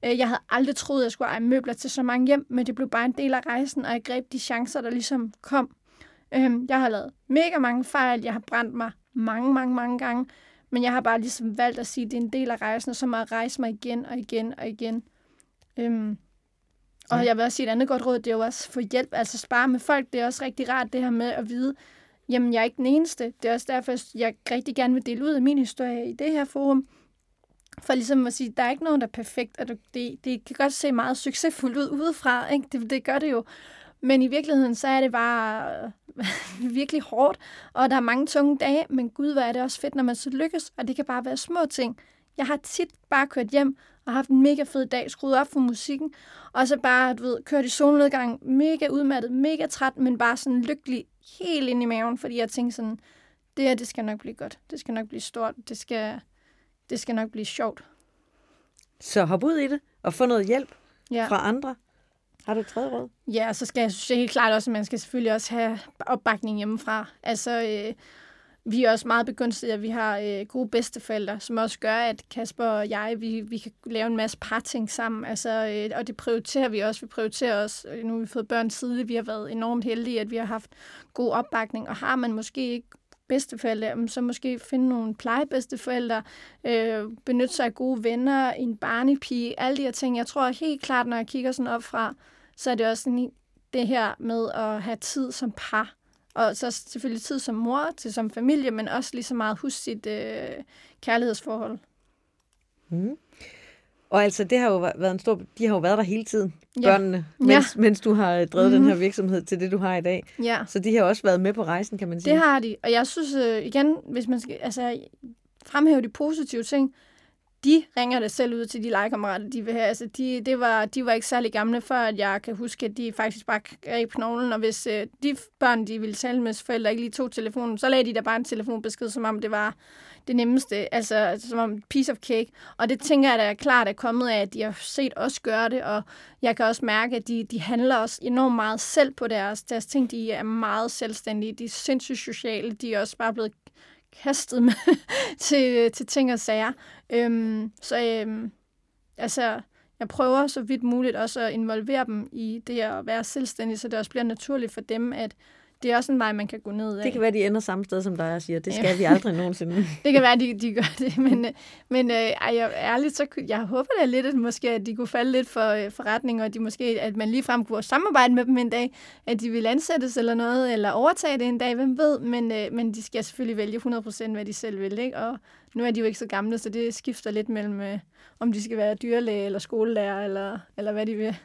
Øh, jeg havde aldrig troet, jeg skulle eje møbler til så mange hjem, men det blev bare en del af rejsen, og jeg greb de chancer, der ligesom kom. Øhm, jeg har lavet mega mange fejl. Jeg har brændt mig mange, mange, mange gange. Men jeg har bare ligesom valgt at sige, at det er en del af rejsen, og så må jeg rejse mig igen og igen og igen. Øhm, og ja. jeg vil også sige et andet godt råd, det er jo også få hjælp, altså spare med folk. Det er også rigtig rart det her med at vide, jamen jeg er ikke den eneste. Det er også derfor, jeg rigtig gerne vil dele ud af min historie i det her forum. For ligesom at sige, der er ikke nogen, der er perfekt, og det, det kan godt se meget succesfuldt ud udefra, ikke? Det, det gør det jo. Men i virkeligheden, så er det bare virkelig hårdt, og der er mange tunge dage, men gud, hvor er det også fedt, når man så lykkes, og det kan bare være små ting. Jeg har tit bare kørt hjem og haft en mega fed dag, skruet op for musikken, og så bare, du ved, kørt i solnedgang, mega udmattet, mega træt, men bare sådan lykkelig helt ind i maven, fordi jeg tænkte sådan, det her, det skal nok blive godt. Det skal nok blive stort. Det skal, det skal nok blive sjovt. Så hop ud i det, og få noget hjælp ja. fra andre. Har du et tredje råd? Ja, så skal jeg synes helt klart også, at man skal selvfølgelig også have opbakning hjemmefra. Altså, øh, vi er også meget begunstigede, at vi har øh, gode bedsteforældre, som også gør, at Kasper og jeg, vi, vi kan lave en masse parting sammen. Altså, øh, og det prioriterer vi også. Vi prioriterer også, øh, nu har vi fået børn tidligt, vi har været enormt heldige, at vi har haft god opbakning. Og har man måske ikke bedsteforældre, så måske finde nogle plejebedsteforældre, øh, benytte sig af gode venner, en barnepige, alle de her ting. Jeg tror helt klart, når jeg kigger sådan op fra, så er det også sådan, det her med at have tid som par og så selvfølgelig tid som mor, til som familie, men også lige så meget huske sit øh, kærlighedsforhold. Mm. Og altså, det har jo været en stor, de har jo været der hele tiden, Ja. børnene, mens, mens du har drevet mm-hmm. den her virksomhed til det, du har i dag. Ja. Så de har også været med på rejsen, kan man sige. Det har de, og jeg synes øh, igen, hvis man skal altså, fremhæve de positive ting, de ringer det selv ud til de legekammerater, de vil have. Altså, de, det var, de var ikke særlig gamle, før at jeg kan huske, at de faktisk bare greb knoglen, og hvis øh, de børn, de ville tale med forældre, ikke lige tog telefonen, så lagde de der bare en telefonbesked, som om det var det nemmeste, altså som om piece of cake. Og det tænker jeg da klart er kommet af, at de har set os gøre det, og jeg kan også mærke, at de, de handler også enormt meget selv på deres, deres ting. De er meget selvstændige, de er sindssygt sociale, de er også bare blevet kastet med til, til ting og sager. Øhm, så øhm, altså, jeg prøver så vidt muligt også at involvere dem i det at være selvstændig, så det også bliver naturligt for dem, at det er også en vej, man kan gå ned af. Det kan være, de ender samme sted som dig og siger, det skal ja. vi aldrig nogensinde. det kan være, de, de gør det, men, men øh, ej, jeg, ærligt, så jeg håber da lidt, at måske at de kunne falde lidt for øh, forretning, og de måske, at man ligefrem kunne samarbejde med dem en dag, at de vil ansættes eller noget, eller overtage det en dag, hvem ved, men, øh, men de skal selvfølgelig vælge 100% hvad de selv vil, ikke? og nu er de jo ikke så gamle, så det skifter lidt mellem, øh, om de skal være dyrlæge eller skolelærer, eller, eller hvad de vil.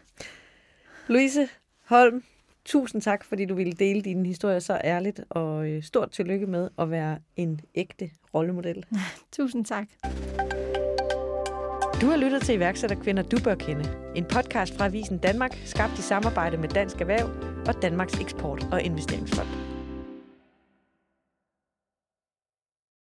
Louise Holm, tusind tak, fordi du ville dele din historie så ærligt, og øh, stort tillykke med at være en ægte rollemodel. Tusind tak. Du har lyttet til iværksætterkvinder, du bør kende. En podcast fra Avisen Danmark, skabt i samarbejde med Dansk Erhverv og Danmarks Eksport- og Investeringsfond.